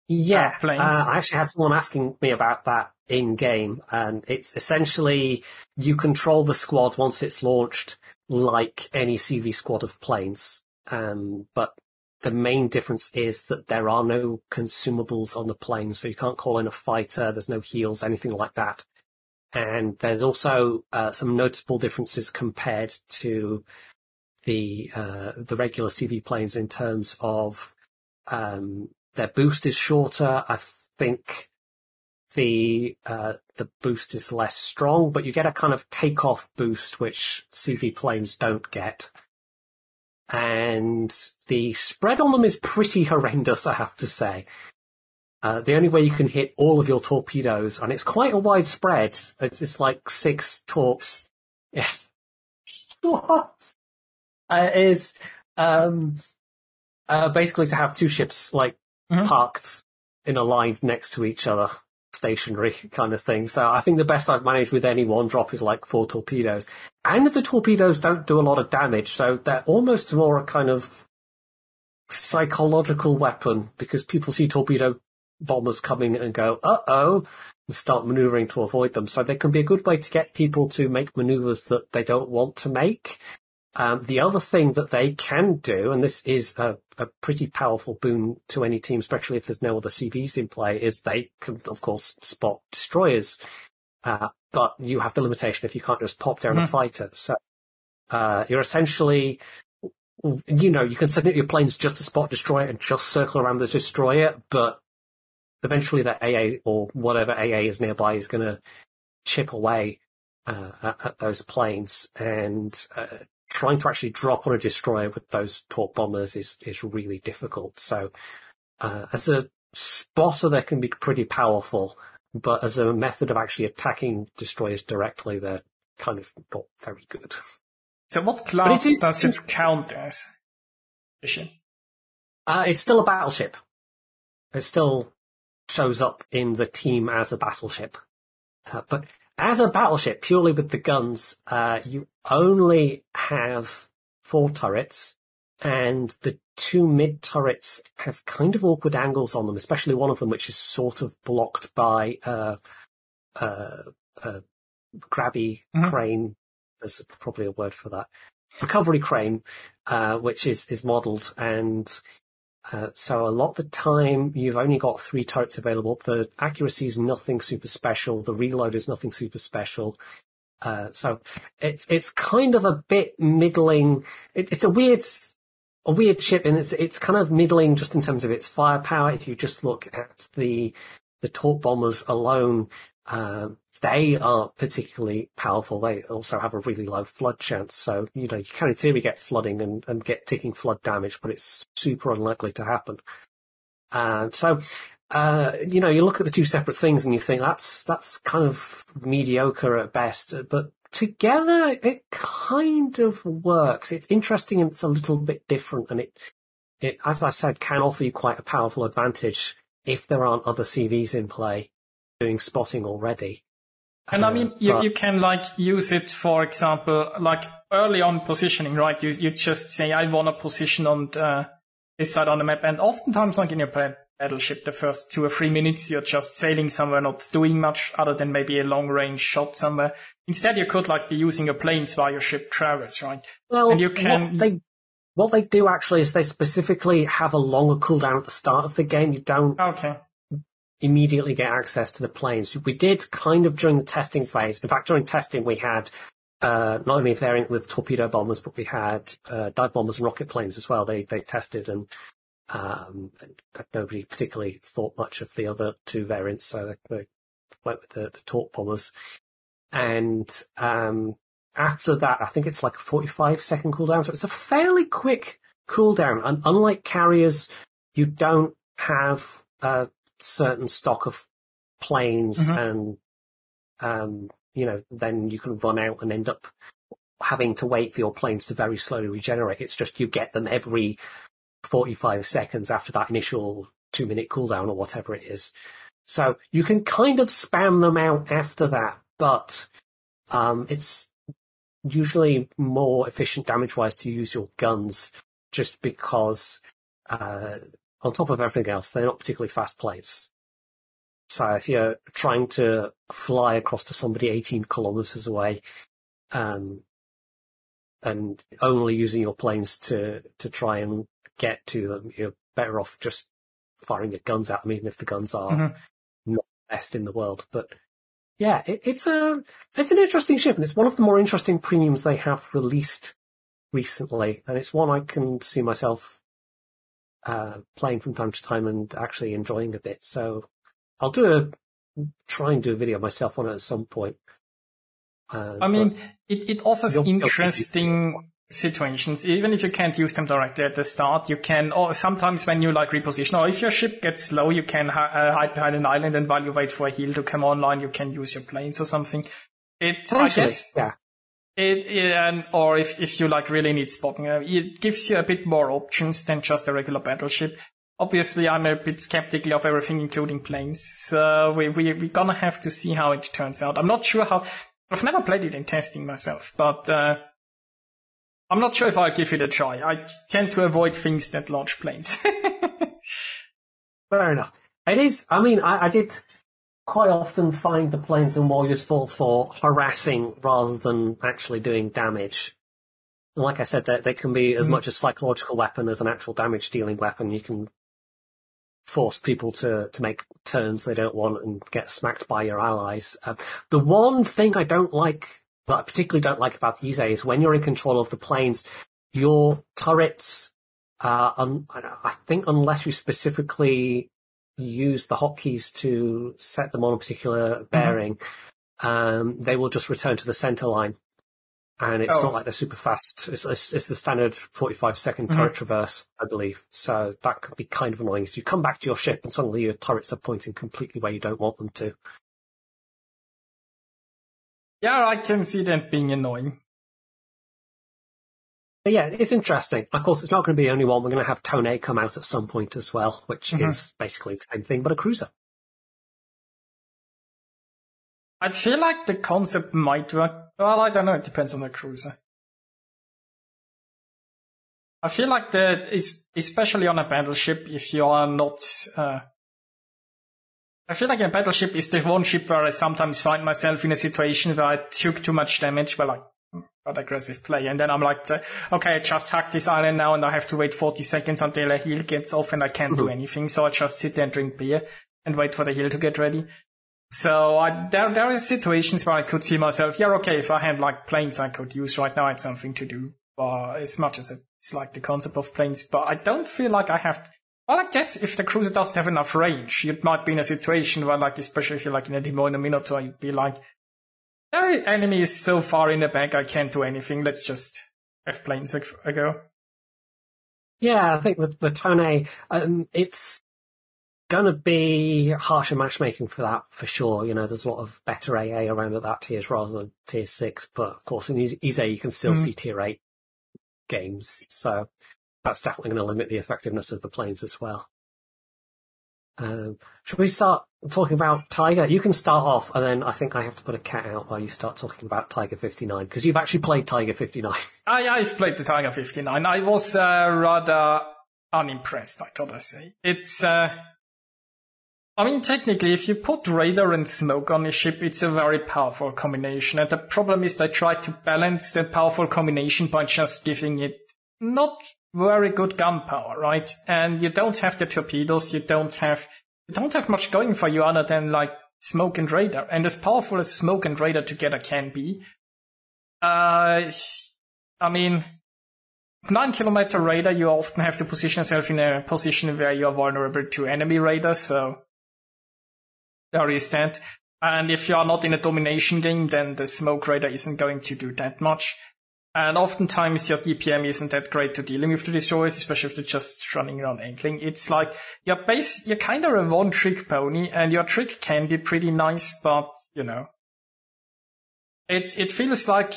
Yeah, Uh, planes. uh, I actually had someone asking me about that in game, and it's essentially you control the squad once it's launched, like any CV squad of planes. Um, but the main difference is that there are no consumables on the plane, so you can't call in a fighter. There's no heals, anything like that. And there's also uh, some noticeable differences compared to the uh, the regular CV planes in terms of um, their boost is shorter. I think the uh, the boost is less strong, but you get a kind of takeoff boost which CV planes don't get. And the spread on them is pretty horrendous, I have to say. Uh, the only way you can hit all of your torpedoes, and it's quite a wide spread. It's like six torps. Yes. what? Uh, is um, uh, basically to have two ships like Mhm. parked in a line next to each other, stationary kind of thing. So I think the best I've managed with any one drop is like four torpedoes. And the torpedoes don't do a lot of damage, so they're almost more a kind of psychological weapon because people see torpedo bombers coming and go, uh oh, and start maneuvering to avoid them. So they can be a good way to get people to make maneuvers that they don't want to make. Um, the other thing that they can do, and this is a, a pretty powerful boon to any team, especially if there's no other CVs in play, is they can, of course, spot destroyers. Uh, but you have the limitation if you can't just pop down a Mhm. fighter. So, uh, you're essentially, you know, you can send up your planes just to spot destroyer and just circle around the destroyer, but eventually the AA or whatever AA is nearby is going to chip away uh, at, at those planes, and uh, trying to actually drop on a destroyer with those torp bombers is is really difficult. So, uh, as a spotter, they can be pretty powerful, but as a method of actually attacking destroyers directly, they're kind of not very good. So what class it- does it count as? Fishing. Uh, it's still a battleship. It still shows up in the team as a battleship. Uh, but as a battleship, purely with the guns, uh, you only have four turrets, and the two mid turrets have kind of awkward angles on them, especially one of them which is sort of blocked by uh, uh, a grabby Mhm. crane. There's probably a word for that. Recovery crane, uh, which is, is modelled and uh, so a lot of the time you've only got three turrets available. The accuracy is nothing super special. The reload is nothing super special. Uh, so it's it's kind of a bit middling. It, it's a weird a weird ship, and it's it's kind of middling just in terms of its firepower. If you just look at the the torp bombers alone, uh, they aren't particularly powerful. They also have a really low flood chance. So, you know, you can in theory get flooding and, and get ticking flood damage, but it's super unlikely to happen. Uh, so, uh, you know, you look at the two separate things and you think that's, that's kind of mediocre at best, but together it kind of works. It's interesting and it's a little bit different and it, it, as I said, can offer you quite a powerful advantage if there aren't other CVs in play doing spotting already. And I Uh, mean, you, but- you can like use it, for example, like early on positioning, right? You, you just say, I want a position on the, this side on the map. And oftentimes, like in your bad, battleship the first two or three minutes. You're just sailing somewhere, not doing much other than maybe a long range shot somewhere. Instead, you could like be using your planes while your ship travels, right? Well, And you can- what they what they do actually is they specifically have a longer cooldown at the start of the game. You don't Okay. immediately get access to the planes. We did kind of during the testing phase. In fact, during testing, we had uh, not only a variant with torpedo bombers, but we had uh, dive bombers and rocket planes as well. They they tested and um, nobody particularly thought much of the other two variants, so they, they went with the, the torp bombers. And um, after that, I think it's like a 45 second cooldown, so it's a fairly quick cooldown. And unlike carriers, you don't have a certain stock of planes Mhm. and um, you know, then you can run out and end up having to wait for your planes to very slowly regenerate. It's just you get them every 45 seconds after that initial two minute cooldown or whatever it is. So you can kind of spam them out after that, but um, it's usually more efficient damage wise to use your guns just because uh, on top of everything else, they're not particularly fast planes. So if you're trying to fly across to somebody 18 kilometers away, um, and only using your planes to, to try and get to them, you're better off just firing your guns at them, even if the guns are Mhm. not the best in the world. But yeah, it, it's a, it's an interesting ship and it's one of the more interesting premiums they have released recently. And it's one I can see myself, uh, playing from time to time and actually enjoying a bit. So I'll do a, try and do a video myself on it at some point. Uh, I mean, it, it offers interesting situations. Even if you can't use them directly at the start, you can, or sometimes when you like reposition, or if your ship gets low, you can hi- uh, hide behind an island and while you wait for a heal to come online, you can use your planes or something. It, I guess, yeah, it, it and, or if, if you like really need spotting, uh, it gives you a bit more options than just a regular battleship. Obviously, I'm a bit skeptical of everything, including planes. So we, we, we're gonna have to see how it turns out. I'm not sure how, I've never played it in testing myself, but, uh, I'm not sure if I'll give it a try. I tend to avoid things that launch planes. Fair enough. It is. I mean, I, I did quite often find the planes are more useful for harassing rather than actually doing damage. And like I said, they, they can be as Mhm. much a psychological weapon as an actual damage dealing weapon. You can force people to, to make turns they don't want and get smacked by your allies. Uh, the one thing I don't like, that I particularly don't like about Ise is when you're in control of the planes, your turrets uh, un- I think unless you specifically use the hotkeys to set them on a particular bearing, um, they will just return to the center line. And it's Oh. not like they're super fast. It's, it's, it's the standard 45 second turret traverse, I believe. So that could be kind of annoying. So you come back to your ship and suddenly your turrets are pointing completely where you don't want them to. Yeah, I can see that being annoying. But yeah, it's interesting. Of course, it's not going to be the only one. We're going to have Tone come out at some point as well, which Mhm. is basically the same thing, but a cruiser. I feel like the concept might work. Well, I don't know. It depends on the cruiser. I feel like the, especially on a battleship, if you are not, uh, I feel like a battleship is the one ship where I sometimes find myself in a situation where I took too much damage, but like, got aggressive play, and then I'm like, uh, okay, I just hacked this island now, and I have to wait 40 seconds until a heal gets off, and I can't do Mhm. anything, so I just sit there and drink beer and wait for the heal to get ready. So I, there, there are situations where I could see myself, yeah, okay, if I had like planes I could use right now, I had something to do. Uh, as much as it's like the concept of planes, but I don't feel like I have. Well, I guess if the cruiser doesn't have enough range, you might be in a situation where, like, especially if you're like in a demo in a Minotaur, you'd be like, "The enemy is so far in the back, I can't do anything. Let's just have planes ag- ago." Yeah, I think the, the Tone, um, it's going to be harsher matchmaking for that for sure. You know, there's a lot of better AA around at that tiers rather than tier six, but of course in Ise you can still Mhm. see tier eight games, so that's definitely going to limit the effectiveness of the planes as well. Um, should we start talking about Tiger? You can start off, and then I think I have to put a cat out while you start talking about Tiger 59 because you've actually played Tiger 59. I, I've played the Tiger 59. I was uh, rather unimpressed, I gotta say. It's, uh, I mean, technically, if you put radar and smoke on a ship, it's a very powerful combination. And the problem is they try to balance that powerful combination by just giving it not very good gunpowder, right? And you don't have the torpedoes, you don't have, you don't have much going for you other than like smoke and radar. And as powerful as smoke and radar together can be, uh, I mean, nine kilometer radar, you often have to position yourself in a position where you are vulnerable to enemy radar, so there is that. And if you are not in a domination game, then the smoke radar isn't going to do that much. And oftentimes your DPM isn't that great to dealing with the destroyers, especially if they're just running around angling. It's like you're base, you're kind of a one trick pony and your trick can be pretty nice, but you know, it, it feels like,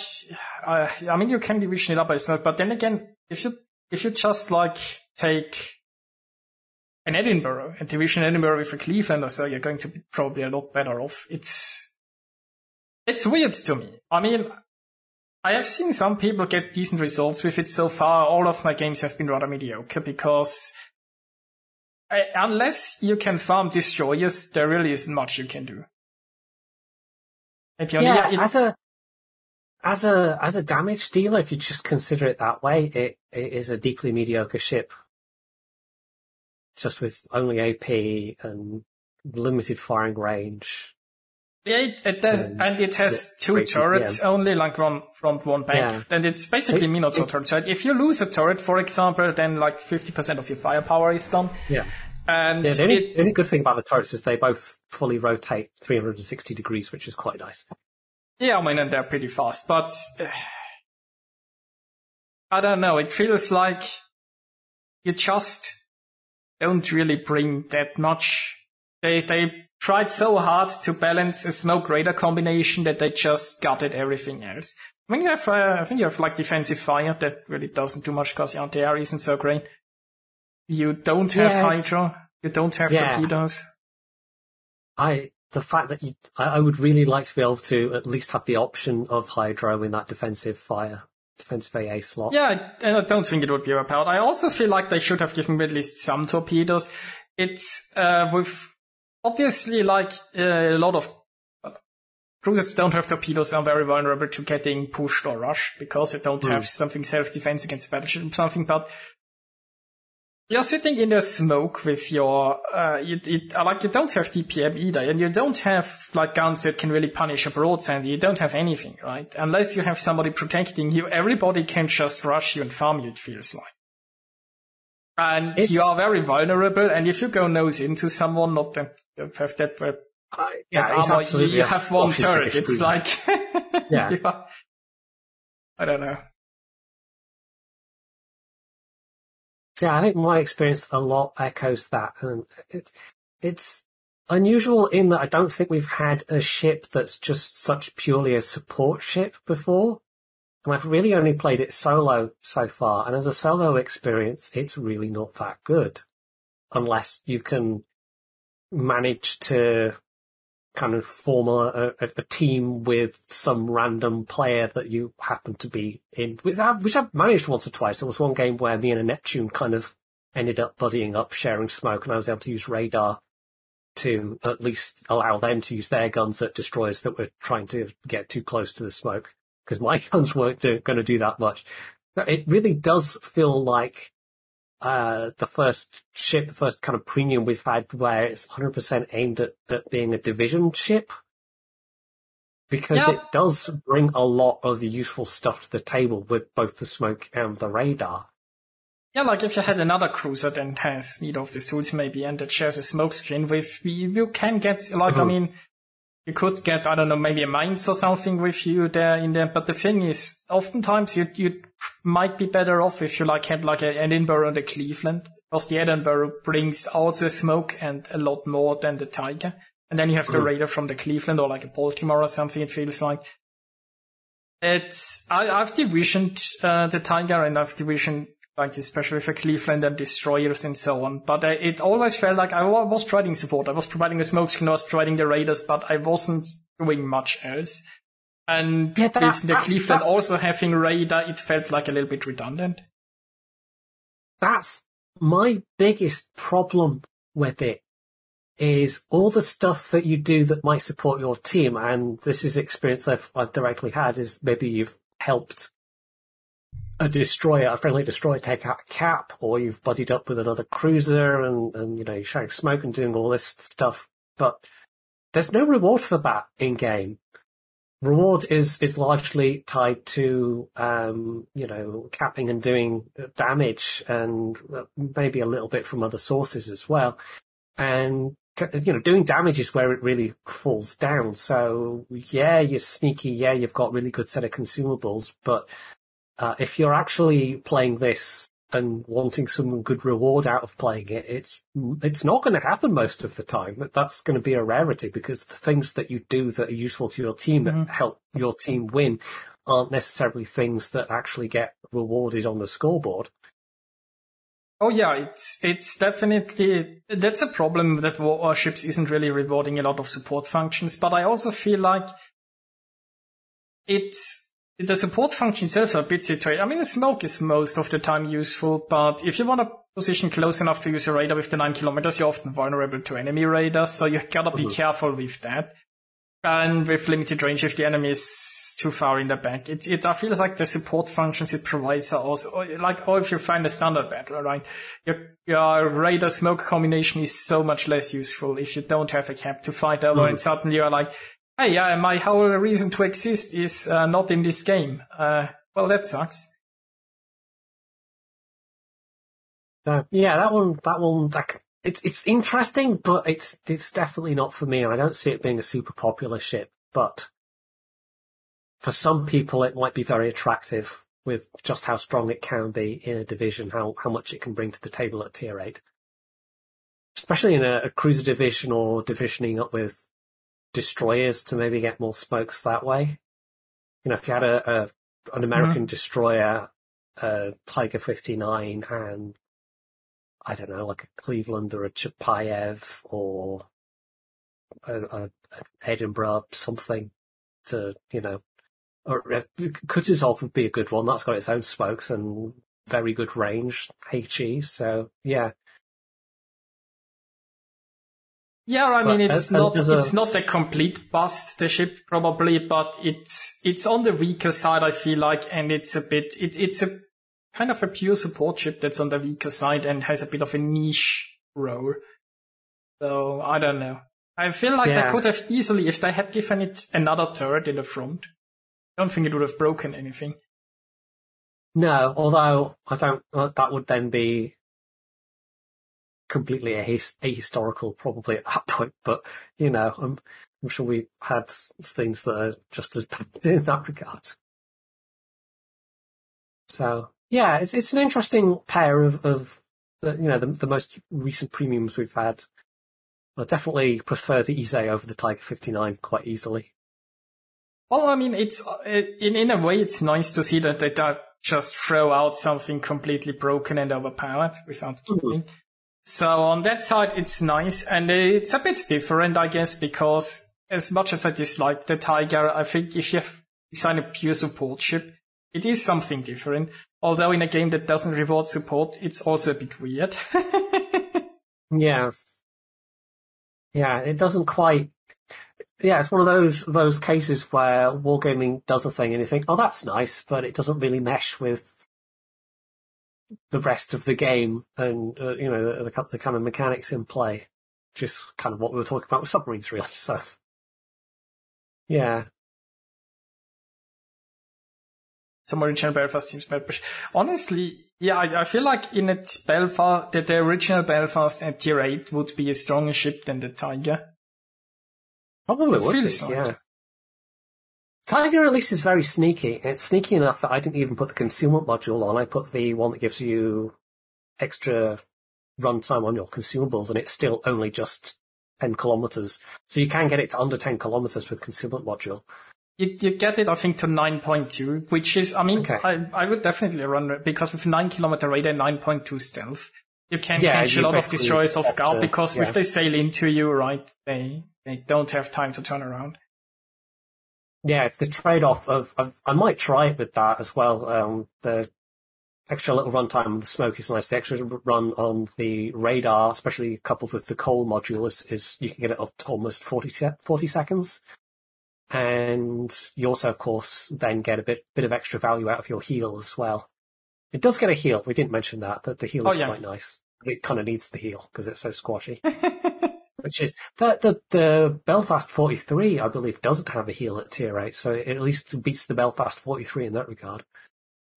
uh, I mean, you can division it up by smoke, but then again, if you, if you just like take an Edinburgh and division Edinburgh with a Cleveland or so, you're going to be probably a lot better off. It's, it's weird to me. I mean, I have seen some people get decent results with it so far. All of my games have been rather mediocre because I, unless you can farm destroyers, there really isn't much you can do. yeah, it, as a as a as a damage dealer, if you just consider it that way, it, it is a deeply mediocre ship. Just with only AP and limited firing range. Yeah, it, it does, and, and it has two turrets yeah. only, like one front, one back, yeah. and it's basically it, Minotaur it, turret. So if you lose a turret, for example, then like 50% of your firepower is done. Yeah. And yeah, the, only, it, the only good thing about the turrets is they both fully rotate 360 degrees, which is quite nice. Yeah, I mean, and they're pretty fast, but uh, I don't know. It feels like you just don't really bring that much. They they tried so hard to balance a smoke radar combination that they just gutted everything else. I mean, you have, uh, I think you have like defensive fire that really doesn't do much because your anti-air isn't so great. You don't have yeah, hydro. You don't have yeah. torpedoes. I, the fact that you, I, I would really like to be able to at least have the option of hydro in that defensive fire defensive AA slot. Yeah, and I don't think it would be overpowered. I also feel like they should have given me at least some torpedoes. It's uh, with obviously, like uh, a lot of uh, cruisers don't have torpedoes are very vulnerable to getting pushed or rushed because they don't mm. have something self-defense against battleship or something, but you're sitting in the smoke with your, uh, you, it, like you don't have DPM either, and you don't have like guns that can really punish a broadside. You don't have anything, right? Unless you have somebody protecting you, everybody can just rush you and farm you. It feels like and it's, you are very vulnerable. And if you go nose into someone, not that you have that, uh, yeah, armor, you, you have one turret. It's like, yeah. I don't know. Yeah, I think my experience a lot echoes that, and it's it's unusual in that I don't think we've had a ship that's just such purely a support ship before. And I've really only played it solo so far, and as a solo experience, it's really not that good. Unless you can manage to kind of form a, a, a team with some random player that you happen to be in, which I've managed once or twice. There was one game where me and a Neptune kind of ended up buddying up, sharing smoke, and I was able to use radar to at least allow them to use their guns at destroyers that were trying to get too close to the smoke because my guns weren't going to do that much. It really does feel like uh, the first ship, the first kind of premium we've had where it's 100% aimed at, at being a division ship. Because yep. it does bring a lot of useful stuff to the table with both the smoke and the radar. Yeah, like if you had another cruiser that has need of these tools maybe and that shares a smoke screen with, you can get, like, I mm-hmm. mean, you could get, I don't know, maybe a Mainz or something with you there in there. But the thing is, oftentimes you, you might be better off if you like had like an Edinburgh and a Cleveland because the Edinburgh brings also smoke and a lot more than the Tiger. And then you have the radar from the Cleveland or like a Baltimore or something, it feels like. It's, I, I've divisioned, uh, the Tiger and I've divisioned like especially for Cleveland and destroyers and so on. But it always felt like I was providing support. I was providing the smokescreen, I was providing the radars, but I wasn't doing much else. And yeah, that, with the Cleveland that's, also having radar, it felt like a little bit redundant. That's my biggest problem with it is all the stuff that you do that might support your team. And this is experience I've, I've directly had is maybe you've helped a destroyer, a friendly destroyer take out a cap, or you've buddied up with another cruiser and, and you know, you're sharing smoke and doing all this stuff. But there's no reward for that in game. Reward is, is largely tied to, um, you know, capping and doing damage and uh, maybe a little bit from other sources as well. And, you know, doing damage is where it really falls down. So yeah, you're sneaky. Yeah, you've got really good set of consumables, but uh, if you're actually playing this and wanting some good reward out of playing it, it's it's not going to happen most of the time. That's going to be a rarity because the things that you do that are useful to your team mm-hmm. that help your team win aren't necessarily things that actually get rewarded on the scoreboard. Oh yeah, it's it's definitely that's a problem that Warships isn't really rewarding a lot of support functions. But I also feel like it's the support function itself are a bit situated. I mean, the smoke is most of the time useful, but if you want to position close enough to use a radar with the 9 kilometers, you're often vulnerable to enemy radars, so you gotta be mm-hmm. careful with that. And with limited range, if the enemy is too far in the back, it, it I feel like the support functions it provides are also like, or if you find a standard battle, right? Your, your radar smoke combination is so much less useful if you don't have a cap to fight over, mm-hmm. and suddenly you're like, hey, uh, my whole reason to exist is uh, not in this game. Uh, well, that sucks. Yeah, that one, that one, like, it's it's interesting, but it's it's definitely not for me. I don't see it being a super popular ship, but for some people, it might be very attractive with just how strong it can be in a division, how how much it can bring to the table at tier eight, especially in a, a cruiser division or divisioning up with destroyers to maybe get more smokes that way. You know, if you had a, a an American mm-hmm. destroyer, a Tiger 59, and I don't know, like a Cleveland or a Chapayev or a, a, a Edinburgh, something to, you know, or uh, Kutuzov would be a good one. That's got its own smokes and very good range, HE. So yeah, yeah, I mean, it's not, it's not a complete bust, the ship probably, but it's, it's on the weaker side, I feel like, and it's a bit, it, it's a kind of a pure support ship that's on the weaker side and has a bit of a niche role. So, I don't know. I feel like yeah. they could have easily, if they had given it another turret in the front, I don't think it would have broken anything. No, although I don't, that would then be completely ahistorical probably at that point, but you know, I'm, I'm sure we had things that are just as bad in that regard. So yeah, it's it's an interesting pair of, of the, you know the, the most recent premiums we've had. I definitely prefer the Ise over the Tiger 59 quite easily. Well, I mean, it's in in a way it's nice to see that they don't just throw out something completely broken and overpowered without. Mm-hmm. So on that side, it's nice and it's a bit different, I guess, because as much as I dislike the Tiger, I think if you design a pure support ship, it is something different. Although in a game that doesn't reward support, it's also a bit weird. yeah. Yeah, it doesn't quite. Yeah, it's one of those those cases where wargaming does a thing and you think, oh, that's nice, but it doesn't really mesh with the rest of the game and uh, you know the, the, the, kind of mechanics in play, just kind of what we were talking about with submarines, really. So, yeah. Some original Belfast seems better. Honestly, yeah, I, I, feel like in a Belfast, that the original Belfast at tier 8 would be a stronger ship than the Tiger. Probably it would be, yeah. Tiger at least is very sneaky. It's sneaky enough that I didn't even put the concealment module on. I put the one that gives you extra runtime on your consumables, and it's still only just 10 kilometers. So you can get it to under 10 kilometers with concealment module. You, you get it, I think, to 9.2, which is, I mean, okay. I, I would definitely run it because with 9 kilometer radar, 9.2 stealth, you can yeah, catch a lot of destroyers off guard because yeah. if they sail into you, right, they, they don't have time to turn around. Yeah, it's the trade-off of, of, I might try it with that as well. Um, the extra little runtime on the smoke is nice. The extra run on the radar, especially coupled with the coal module, is, is you can get it up to almost 40, 40 seconds. And you also, of course, then get a bit bit of extra value out of your heal as well. It does get a heal. We didn't mention that. That the heal Oh, is yeah. quite nice. It kind of needs the heal because it's so squashy. Which is the, the the Belfast 43, I believe, doesn't have a heal at tier eight, so it at least beats the Belfast 43 in that regard.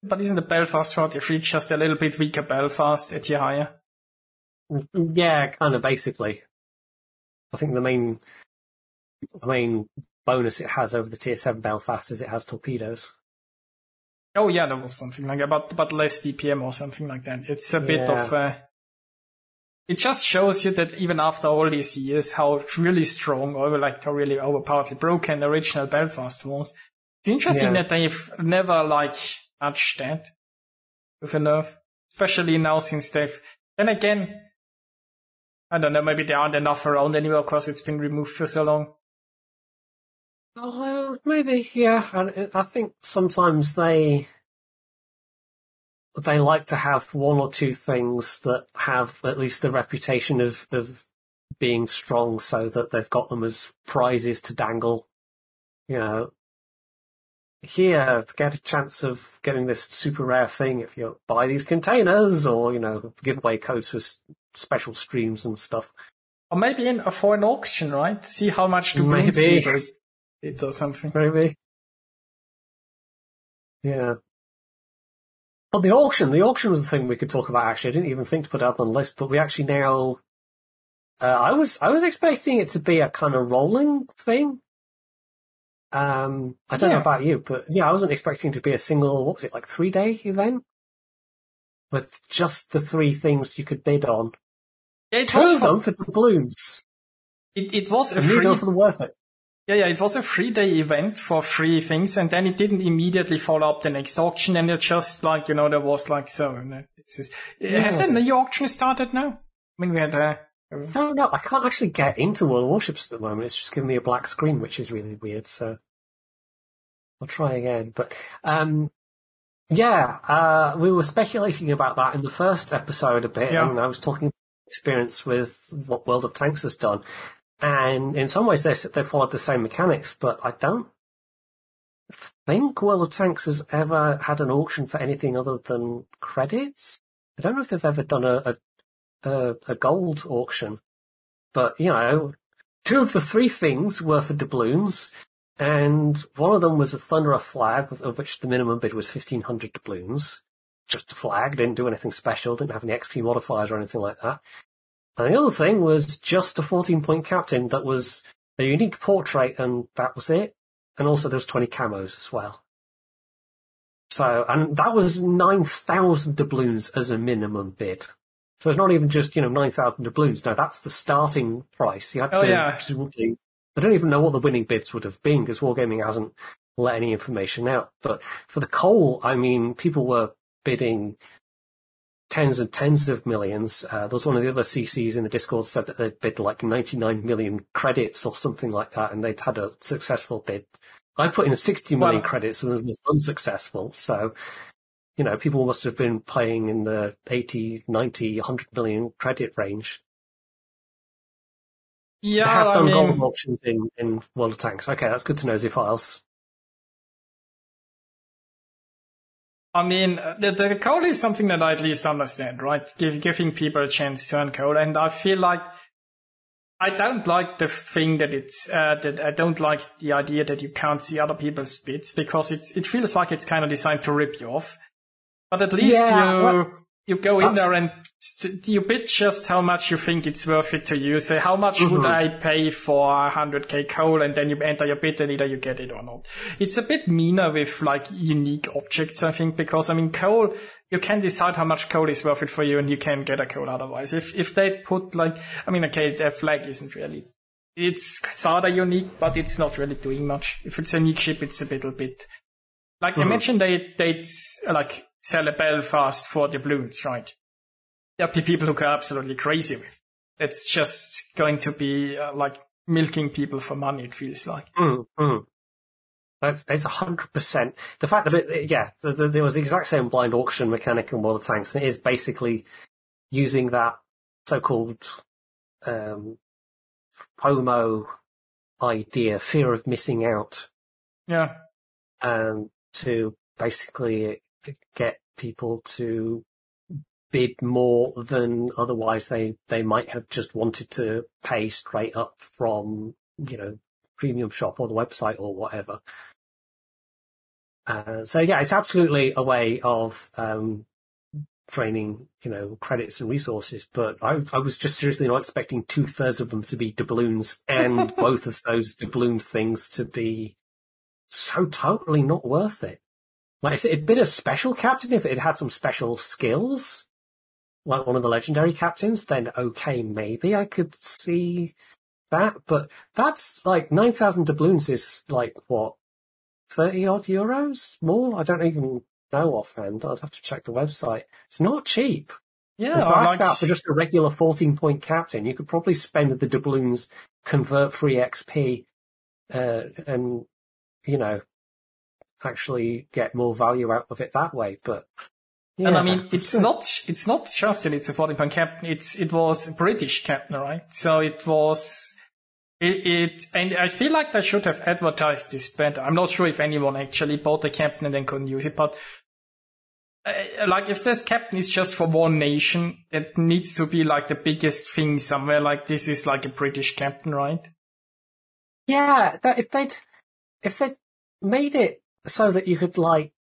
But isn't the Belfast 43 just a little bit weaker Belfast at tier higher? Yeah, kind of basically. I think the main the main bonus it has over the tier seven Belfast is it has torpedoes. Oh yeah, there was something like that, but but less DPM or something like that. It's a bit Yeah. of uh It just shows you that even after all these years, how really strong or like how really overpoweredly broken the original Belfast was. It's interesting Yeah. that they've never like touched that with a nerf, especially now since they've. Then again, I don't know. Maybe there aren't enough around anymore because it's been removed for so long. Oh, well, maybe, yeah. And it- I think sometimes they they like to have one or two things that have at least the reputation of of being strong, so that they've got them as prizes to dangle. You know, here to get a chance of getting this super rare thing if you buy these containers, or you know, give away codes for s- special streams and stuff. Or maybe in a foreign auction, right? See how much do Maybe. it or something. Maybe. Yeah. Well, the auction, the auction was the thing we could talk about actually. I didn't even think to put it up on the list, but we actually now, uh, I was, I was expecting it to be a kind of rolling thing. Um, I don't know about you, but yeah, I wasn't expecting it to be a single, what was it, like three day event? With just the three things you could bid on. Yeah, it Two was of for, them for doubloons. it, it was a neither free of them worth it. Yeah, yeah, it was a three day event for free things, and then it didn't immediately follow up the next auction, and it just like, you know, there was like, so, no, just, has Yeah. the new auction started now? I mean, we had, uh, No, no, I can't actually get into World of Warships at the moment. It's just giving me a black screen, which is really weird. So I'll try again. But um, yeah, uh, we were speculating about that in the first episode a bit, Yeah. and I was talking experience with what World of Tanks has done, and in some ways they they followed the same mechanics, but I don't think World of Tanks has ever had an auction for anything other than credits. I don't know if they've ever done a, a a, a gold auction. But, you know, two of the three things were for doubloons, and one of them was a Thunderer flag, of, which the minimum bid was 1500 doubloons. Just a flag, didn't do anything special, didn't have any XP modifiers or anything like that. And the other thing was just a 14 point captain that was a unique portrait, and that was it. And also there was 20 camos as well. So, and that was 9,000 doubloons as a minimum bid. So it's not even just, you know, 9,000 doubloons. No, that's the starting price. You had Oh, to, yeah. presumably, I don't even know what the winning bids would have been because Wargaming hasn't let any information out. But for the coal, I mean, people were bidding tens and tens of millions. Uh, there was one of the other CCs in the Discord said that they'd bid like 99 million credits or something like that, and they'd had a successful bid. I put in 60 million Well- credits and it was unsuccessful. So, you know, people must have been playing in the 80, 90, 100 million credit range. yeah, they have I done mean, gold auctions in, in World of Tanks. Okay, that's good to know, Z-Files. I mean, uh, the, the code is something that I at least understand, right? Give, giving people a chance to encode. And I feel like I don't like the thing that it's, uh, that I don't like the idea that you can't see other people's bits because it's, it feels like it's kind of designed to rip you off. But at least Yeah, you, well, you go in there and you bid just how much you think it's worth it to you. Say, how much would Mhm. I pay for 100k coal? And then you enter your bid and either you get it or not. It's a bit meaner with like unique objects, I think, because I mean, coal, you can decide how much coal is worth it for you and you can get a coal otherwise. If, if they put like, I mean, okay, their flag isn't really, it's sorta unique, but it's not really doing much. If it's a unique ship, it's a little bit, like Mhm. imagine they, they'd uh, like sell a Belfast for doubloons, right? There'll be people who go absolutely crazy with. It's just going to be uh, like milking people for money, it feels like. Mm, mm. It's it's hundred percent the fact that it, yeah, the, the, there was the exact same blind auction mechanic in World of Tanks, and it is basically using that so-called um, FOMO idea, fear of missing out, Yeah. um, to basically get people to bid more than otherwise they, they might have just wanted to pay straight up from, you know, premium shop or the website or whatever. Uh, so yeah, it's absolutely a way of, um, draining, you know, credits and resources, but I, I was just seriously not expecting two thirds of them to be doubloons and both of those doubloon things to be so totally not worth it. Like if it had been a special captain, if it had some special skills, like one of the legendary captains, then okay, maybe I could see that. But that's like 9,000 doubloons is like what, 30 odd euros more? I don't even know offhand. I'd have to check the website. It's not cheap. Yeah. If I like- out for just a regular 14 point captain, you could probably spend the doubloons, convert free XP, uh, and, you know, actually get more value out of it that way. But, yeah, And I mean, it's not, it's not just that it's a 14 point captain, it's, it was a British captain, right? So it was, it, it, and I feel like they should have advertised this better. I'm not sure if anyone actually bought the captain and then couldn't use it, but uh, like if this captain is just for one nation, it needs to be like the biggest thing somewhere. Like this is like a British captain, right? Yeah, that, if they'd if they'd made it so that you could like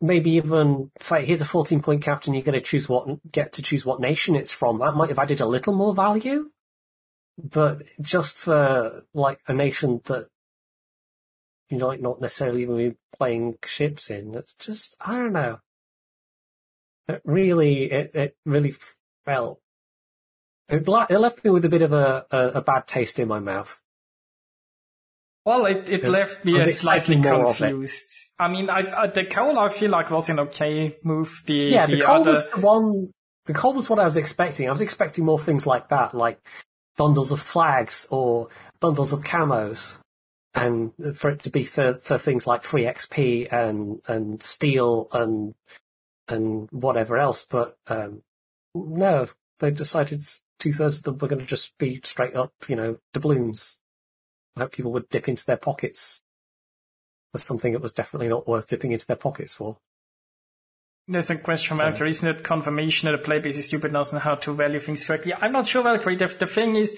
maybe even say here's a 14 point captain, you're going to choose what get to choose what nation it's from. That might have added a little more value, but just for like a nation that you might not necessarily even be playing ships in, it's just I don't know. It really, it it really felt. It, it left me with a bit of a, a, a bad taste in my mouth. Well, it, it left me slightly expecting more of it. confused. I mean, I, I, the coal I feel like was an okay move. The, Yeah, the, the coal other, was the one. The coal was what I was expecting. I was expecting more things like that, like bundles of flags or bundles of camos, and for it to be for, for things like free XP and and steel and and whatever else. But um, no, they decided two thirds of them were going to just be straight up, you know, doubloons. Like people would dip into their pockets for something that was definitely not worth dipping into their pockets for. There's a question from So- Valkyrie. Isn't it confirmation that the player base is stupid and doesn't know how to value things correctly? I'm not sure, Valkyrie. The, the thing is,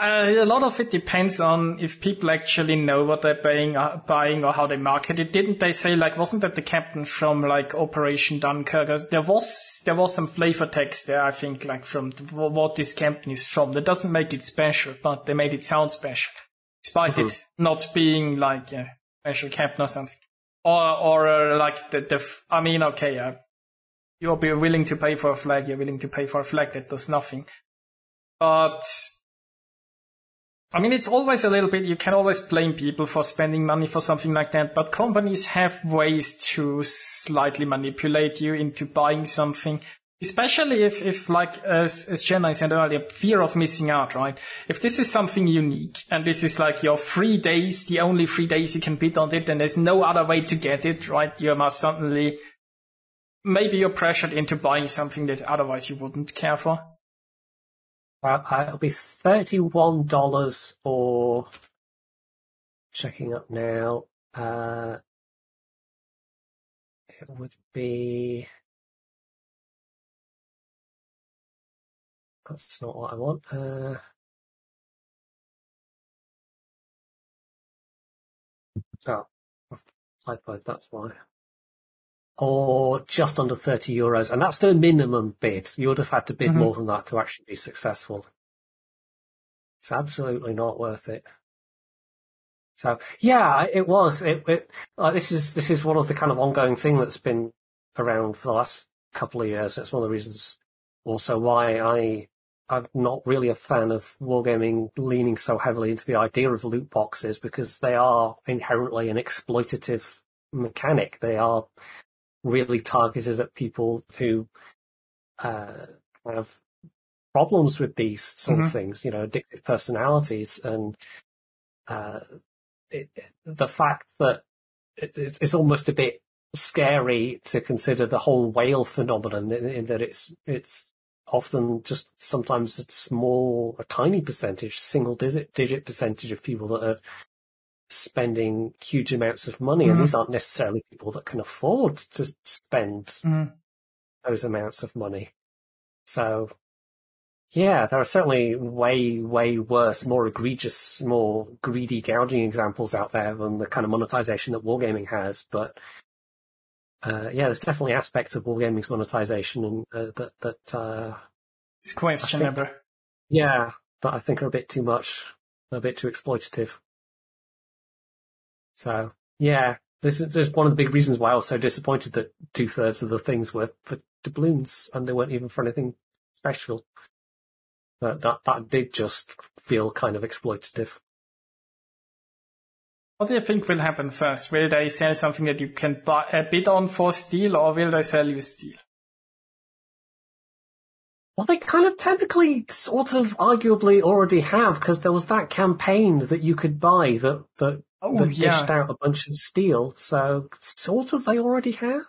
uh, a lot of it depends on if people actually know what they're buying, uh, buying or how they market it. Didn't they say, like, wasn't that the captain from, like, Operation Dunkirk? Uh, There was, there was some flavor text there, I think, like, from the, what this captain is from. That doesn't make it special, but they made it sound special. Despite it not being, like, a special captain or something. Or, or, uh, like, the, the, I mean, okay, uh, you'll be willing to pay for a flag, you're willing to pay for a flag that does nothing. But, I mean, it's always a little bit, you can always blame people for spending money for something like that, but companies have ways to slightly manipulate you into buying something. Especially if, if like, as, as Jenna said earlier, fear of missing out, right? If this is something unique, and this is like your three days, the only three days you can bid on it, and there's no other way to get it, right? You must suddenly, maybe you're pressured into buying something that otherwise you wouldn't care for. Uh, it'll be thirty-one dollars or checking up now. Uh, it would be. That's not what I want. Uh, oh, typoed. That's why. Or just under thirty euros, and that's the minimum bid. You would have had to bid Mhm. more than that to actually be successful. It's absolutely not worth it. So yeah, it was. It, it this is this is one of the kind of ongoing thing that's been around for the last couple of years. It's one of the reasons also why I I'm not really a fan of wargaming leaning so heavily into the idea of loot boxes because they are inherently an exploitative mechanic. They are really targeted at people who uh, have problems with these sort Mhm. of things, you know, addictive personalities and uh, it, the fact that it, it's, it's almost a bit scary to consider the whole whale phenomenon in, in that it's it's often just sometimes a small, a tiny percentage, single digit digit percentage of people that are spending huge amounts of money, Mhm. and these aren't necessarily people that can afford to spend Mm. those amounts of money. So, yeah, there are certainly way, way worse, more egregious, more greedy gouging examples out there than the kind of monetization that wargaming has. But uh, yeah, there's definitely aspects of wargaming's monetization and uh, that that uh, It's questionable. yeah that I think are a bit too much, a bit too exploitative. So yeah, this is, this is one of the big reasons why I was so disappointed that two thirds of the things were for doubloons and they weren't even for anything special. But that that did just feel kind of exploitative. What do you think will happen first? Will they sell something that you can buy a bid on for steel, or will they sell you steel? Well, they kind of technically, sort of, arguably already have because there was that campaign that you could buy that that, Oh that yeah, dished out a bunch of steel. So sort of, they already have.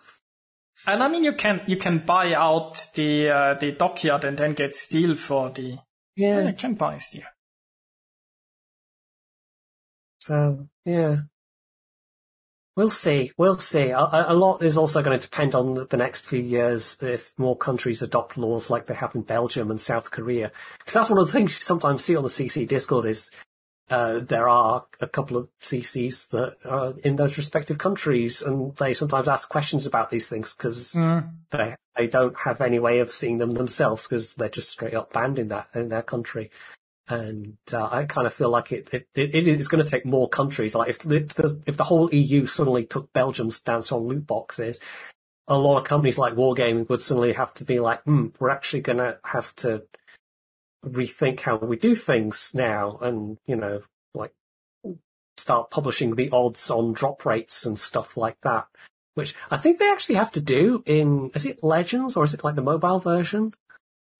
and I mean you can you can buy out the uh, the dockyard and then get steel for the. Yeah, Yeah. you can buy steel. So yeah, we'll see. We'll see. A, a lot is also going to depend on the, the next few years if more countries adopt laws like they have in Belgium and South Korea. Because that's one of the things you sometimes see on the CC Discord is uh, there are a couple of CCs that are in those respective countries, and they sometimes ask questions about these things because Mm. they they don't have any way of seeing them themselves because they're just straight up banned in that in their country. And uh, I kind of feel like it it, it is going to take more countries. Like if the, if the whole EU suddenly took Belgium's stance on loot boxes, a lot of companies like Wargaming would suddenly have to be like, hmm, we're actually going to have to rethink how we do things now, and you know, like start publishing the odds on drop rates and stuff like that. Which I think they actually have to do in is it Legends or is it like the mobile version?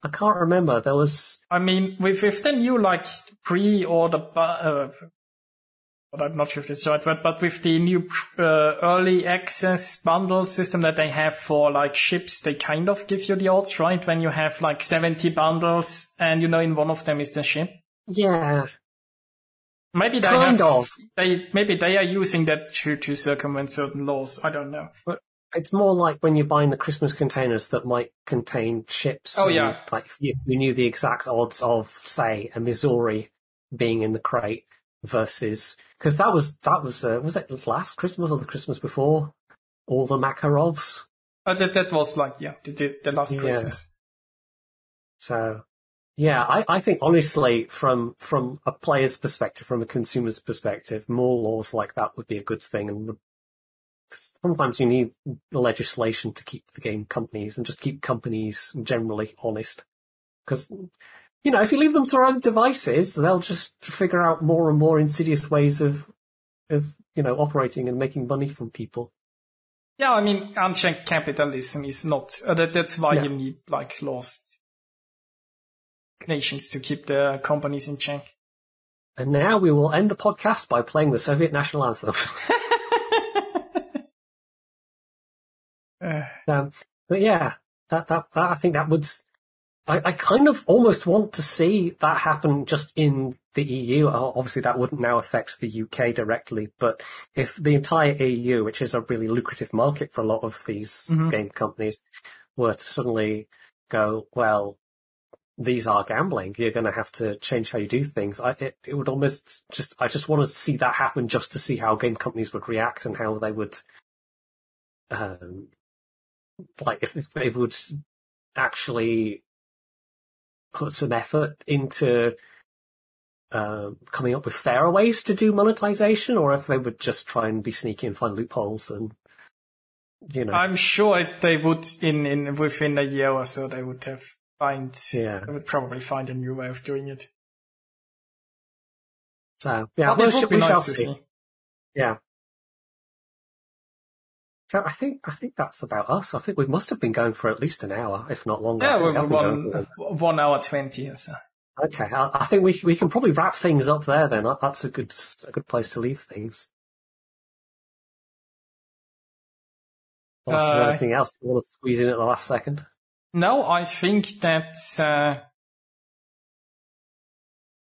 I can't remember. There was I mean, with with the new like pre-order, bu- uh, but I'm not sure if it's the right word, but with the new uh, early access bundle system that they have for like ships, they kind of give you the odds, right? When you have like 70 bundles, and you know in one of them is the ship. yeah, Maybe they Kind have, of. they maybe they are using that to to circumvent certain laws. I don't know. It's more like when you're buying the Christmas containers that might contain ships. Oh, and, yeah. like if you, you knew the exact odds of, say, a Missouri being in the crate versus because that was that was uh, was it last Christmas or the Christmas before all the Makarovs. Uh, that that was like yeah, the the, the last Yeah. Christmas. So, yeah, I, I think honestly, from from a player's perspective, from a consumer's perspective, more laws like that would be a good thing. And would, sometimes you need legislation to keep the game companies and just keep companies generally honest. Because you know, if you leave them to their own devices, they'll just figure out more and more insidious ways of of you know operating and making money from people. Yeah, I mean, unchecked capitalism is not. Uh, that, that's why you need like laws, nations to keep the companies in check. And now we will end the podcast by playing the Soviet national anthem. Uh, Um, but yeah, that, that, that, I think that would, I, I kind of almost want to see that happen just in the EU. Uh, Obviously that wouldn't now affect the UK directly, but if the entire EU, which is a really lucrative market for a lot of these Mhm. game companies, were to suddenly go, well, these are gambling. You're going to have to change how you do things. I, it, it would almost just, I just want to see that happen just to see how game companies would react and how they would, um, like if, they would actually put some effort into um, coming up with fairer ways to do monetization, or if they would just try and be sneaky and find loopholes and you know, I'm sure they would in in within a year or so they would have find. yeah. They would probably find a new way of doing it. So yeah, But we it would be nice to see. see. Yeah. So I think I think that's about us. I think we must have been going for at least an hour, if not longer. Yeah, we're one, one hour twenty or so. Okay, I, I, think we we can probably wrap things up there. Then that's a good a good place to leave things. Unless uh, anything else you want to squeeze in at the last second? No, I think that's uh,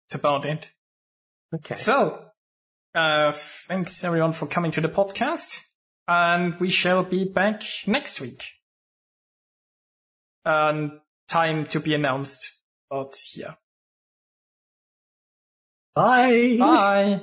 it's about it. Okay. So, uh, thanks everyone for coming to the podcast and we shall be back next week. Um, time to be announced, but yeah. Bye. Bye.